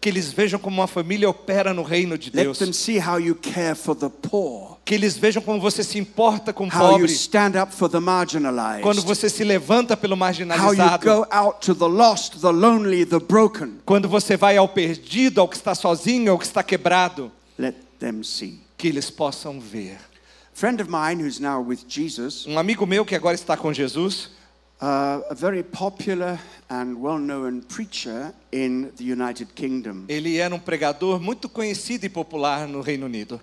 Que eles vejam como uma família opera no reino de Deus. Que eles vejam como você se importa com o pobre. Quando você se levanta pelo marginalizado. Quando você vai ao perdido, ao que está sozinho, ao que está quebrado. Que eles possam ver. Friend of mine who's now with Jesus, Um amigo meu que agora está com Jesus. uh, a very popular and well-known preacher in the United Kingdom. Ele era um pregador muito conhecido e popular no Reino Unido.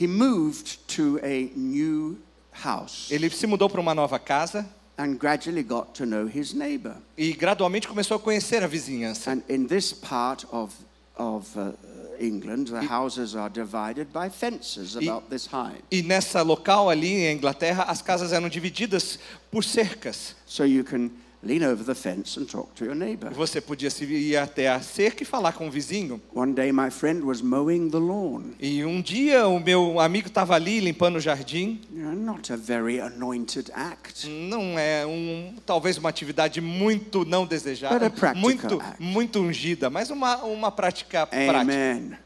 He moved to a new house Ele se mudou para uma nova casa and gradually got to know his neighbor. e gradualmente começou a conhecer a vizinhança. And in this part of, of uh, England, the houses are divided by fences about this high. E nessa local ali em Inglaterra, as casas eram divididas por cercas. So you can lean over the fence and talk to your neighbor. Você podia se ir até a cerca e falar com o vizinho. One day, my friend was mowing the lawn. E um dia o meu amigo estava ali limpando o jardim. Not a very anointed act. Não é um talvez uma atividade muito não desejada, muito act. muito ungida, mas uma uma prática prática. Amen.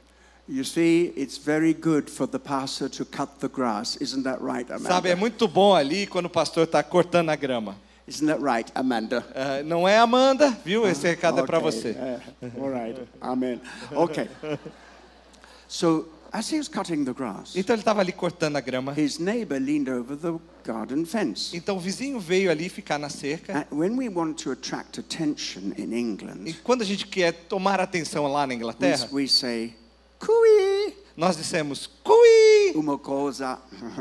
You see, it's very good for the pastor to cut the grass. Isn't that right, Sabe, é muito bom ali quando o pastor está cortando a grama. Isn't that right, Amanda? Ah, não é Amanda, viu? Esse recado é para Okay, você. uh, all right. Amen. Okay. So, as he was cutting the grass, Então ele estava ali cortando a grama. his neighbor leaned over the garden fence. Então o vizinho veio ali ficar na cerca. And when we want to attract attention in E England, quando a gente quer tomar atenção lá na we, Inglaterra, we say, Kui! Nós dissemos cui. Uma coisa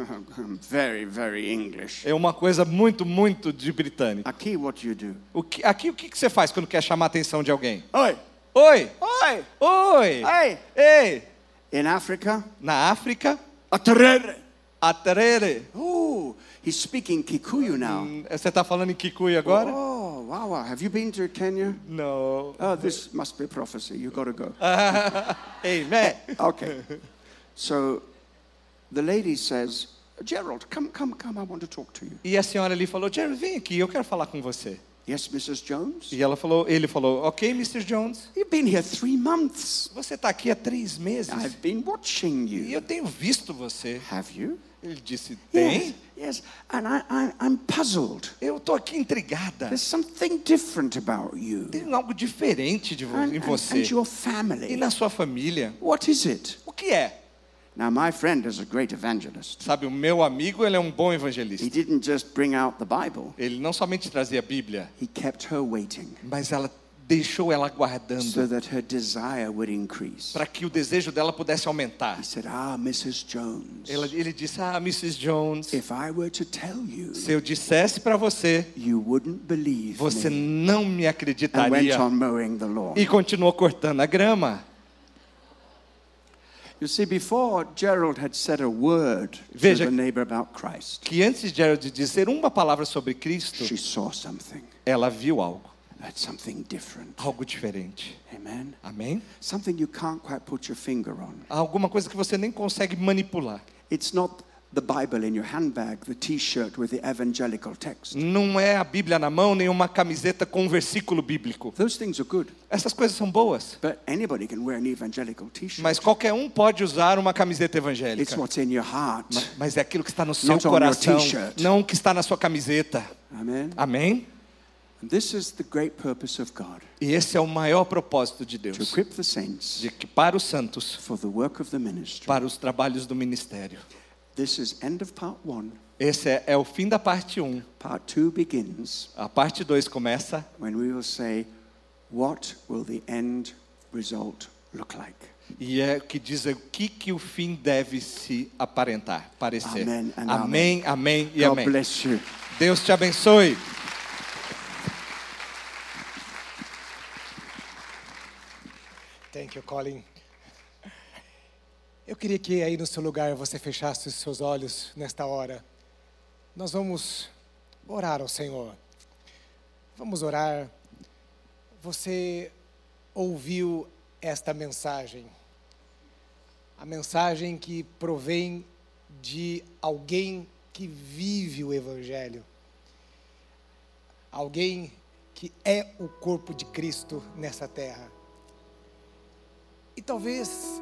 very, very English. É uma coisa muito, muito de britânico. Aqui, what you do? O que, aqui o que que você faz quando quer chamar a atenção de alguém? Oi! Oi! Oi! Oi! Ei! Ei! In Africa, Na África, aterere. aterere. Oh, he's speaking Kikuyu now. Hum, Você está falando em Kikuyu agora? Oh, wow, wow. Have you been to Kenya? Não. Oh, this must be prophecy. You got to go. Amen. Okay. So the lady says, Gerald, come, come, come. I want to talk to you. E a senhora ali falou, Jerry, vem aqui, eu quero falar com você. Yes, Mrs. Jones? E ela falou, ele falou, ok, Mr. Jones, You've been here three months. você está aqui há três meses I've been watching e you. eu tenho visto você. Have you? Ele disse, Yes, tem? yes. And I, I, I'm puzzled. Eu estou aqui intrigada. There's something different about you Tem algo diferente de vo and, em and, você and your e family. na sua família. What is it? O que é? Now, my friend is a great evangelist. Sabe, o meu amigo, ele é um bom He evangelista. didn't just bring out the Bible, Ele não somente trazia a Bíblia, he kept her waiting. mas ela deixou ela so guardando that her desire would increase. para que o desejo dela pudesse aumentar. He said, Ah, Mrs. Jones, Ela- ele disse: Ah, Mrs. Jones, if I were to tell you, se eu dissesse para você, you wouldn't believe você me. não me And went acreditaria. on mowing the lawn. E continuou cortando a grama. You see, before Gerald had said a word to Veja- the neighbor about Christ, Que antes de Gerald dizer uma palavra sobre Cristo, she saw something. ela viu algo, That's something different. algo diferente. Amen. Amém? Something you can't quite put your finger on. Alguma coisa que você nem consegue manipular. It's not the Bible in your handbag, the t shirt with the evangelical text. Não é a Bíblia na mão, nem uma camiseta com um versículo bíblico. Those things are good, Essas coisas são boas, but anybody can wear an evangelical t shirt. mas qualquer um pode usar uma camiseta It's evangélica. what's in your heart. Mas é aquilo que está no seu Not coração, t-shirt. não o que está na sua camiseta. Amen. Amém? And this is the great purpose of God E esse é o maior propósito de to Deus, equip the saints de que para os santos, for the work of the ministry. para os trabalhos do ministério. This is end of part one. Esse é, é o fim da parte 1. Part two begins A parte 2 começa when we will say, What will the end result look like? e é o que diz o que, que o fim deve se aparentar, parecer. Amém and amém, amém e God amém. bless you. Deus te abençoe. Thank you, Colin. Eu queria que aí no seu lugar você fechasse os seus olhos nesta hora. Nós vamos orar ao Senhor. Vamos orar. Você ouviu esta mensagem. A mensagem que provém de alguém que vive o Evangelho. Alguém que é o corpo de Cristo nessa terra. E talvez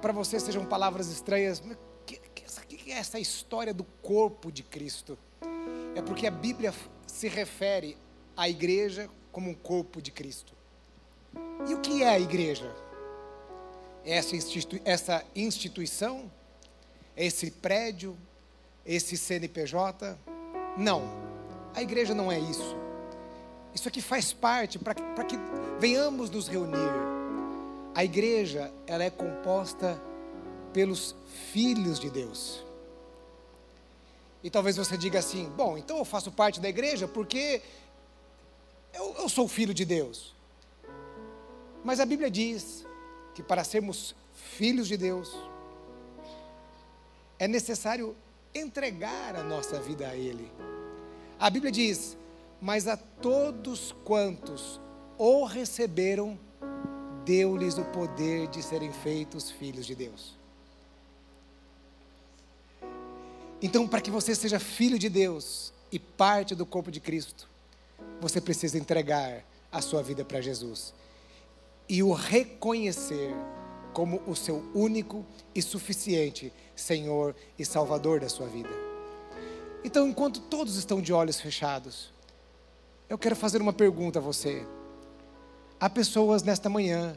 para você sejam palavras estranhas, mas que, que, é essa história do corpo de Cristo? É porque a Bíblia se refere à igreja como um corpo de Cristo. E o que é a igreja? É essa, essa instituição? É esse prédio? Esse CNPJ? Não, a igreja não é isso. Isso aqui faz parte para que, que venhamos nos reunir. A igreja, ela é composta pelos filhos de Deus. E talvez você diga assim: bom, então eu faço parte da igreja porque eu, eu sou filho de Deus. Mas a Bíblia diz que para sermos filhos de Deus, é necessário entregar a nossa vida a Ele. A Bíblia diz: mas a todos quantos o receberam, deu-lhes o poder de serem feitos filhos de Deus. Então, para que você seja filho de Deus e parte do corpo de Cristo, você precisa entregar a sua vida para Jesus e o reconhecer como o seu único e suficiente Senhor e Salvador da sua vida. Então, enquanto todos estão de olhos fechados, eu quero fazer uma pergunta a você. Há pessoas nesta manhã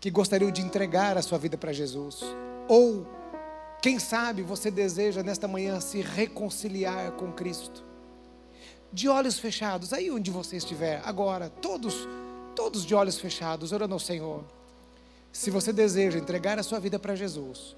que gostariam de entregar a sua vida para Jesus, ou quem sabe você deseja nesta manhã se reconciliar com Cristo. De olhos fechados, aí onde você estiver, agora, todos, todos de olhos fechados, orando ao Senhor. Se você deseja entregar a sua vida para Jesus,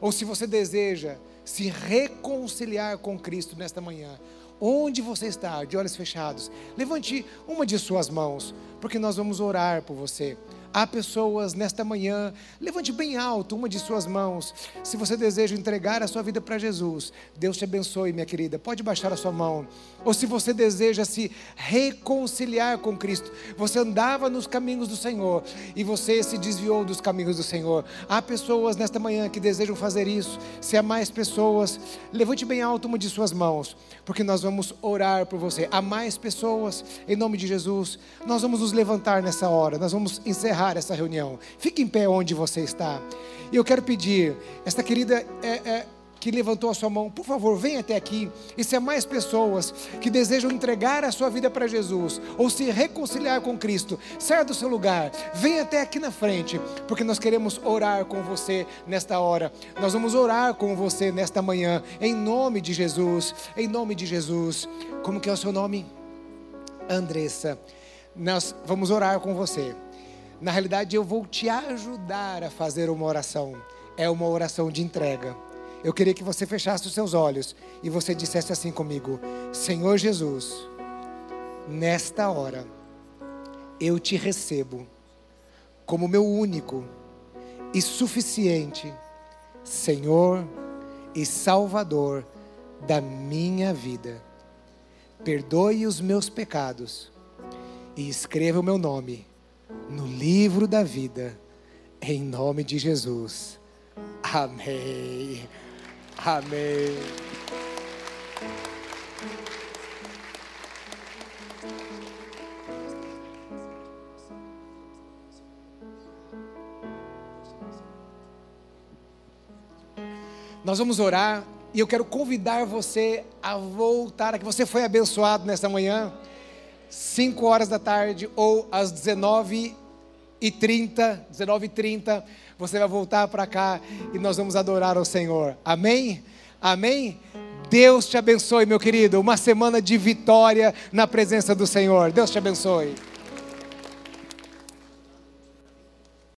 ou se você deseja se reconciliar com Cristo nesta manhã, onde você está, de olhos fechados, levante uma de suas mãos, porque nós vamos orar por você. Há pessoas nesta manhã, levante bem alto uma de suas mãos. Se você deseja entregar a sua vida para Jesus, Deus te abençoe, minha querida. Pode baixar a sua mão. Ou se você deseja se reconciliar com Cristo, você andava nos caminhos do Senhor e você se desviou dos caminhos do Senhor. Há pessoas nesta manhã que desejam fazer isso. Se há mais pessoas, levante bem alto uma de suas mãos, porque nós vamos orar por você. Há mais pessoas, em nome de Jesus, nós vamos nos levantar nessa hora, nós vamos encerrar essa reunião. Fique em pé onde você está. E eu quero pedir, esta querida é, é, que levantou a sua mão, por favor, venha até aqui. E se há mais pessoas que desejam entregar a sua vida para Jesus ou se reconciliar com Cristo, saia do seu lugar, venha até aqui na frente, porque nós queremos orar com você nesta hora. Nós vamos orar com você nesta manhã, em nome de Jesus, em nome de Jesus. Como que é o seu nome? Andressa. nós vamos orar com você. Na realidade, eu vou te ajudar a fazer uma oração. É uma oração de entrega. Eu queria que você fechasse os seus olhos e você dissesse assim comigo: Senhor Jesus, nesta hora, eu te recebo como meu único e suficiente Senhor e Salvador da minha vida. Perdoe os meus pecados e escreva o meu nome no livro da vida, em nome de Jesus. Amém. Amém. Nós vamos orar e eu quero convidar você a voltar, que você foi abençoado nesta manhã, 5 horas da tarde ou às 19 e 30, 19 e 30, você vai voltar para cá e nós vamos adorar ao Senhor. Amém? Amém? Deus te abençoe, meu querido. Uma semana de vitória na presença do Senhor. Deus te abençoe.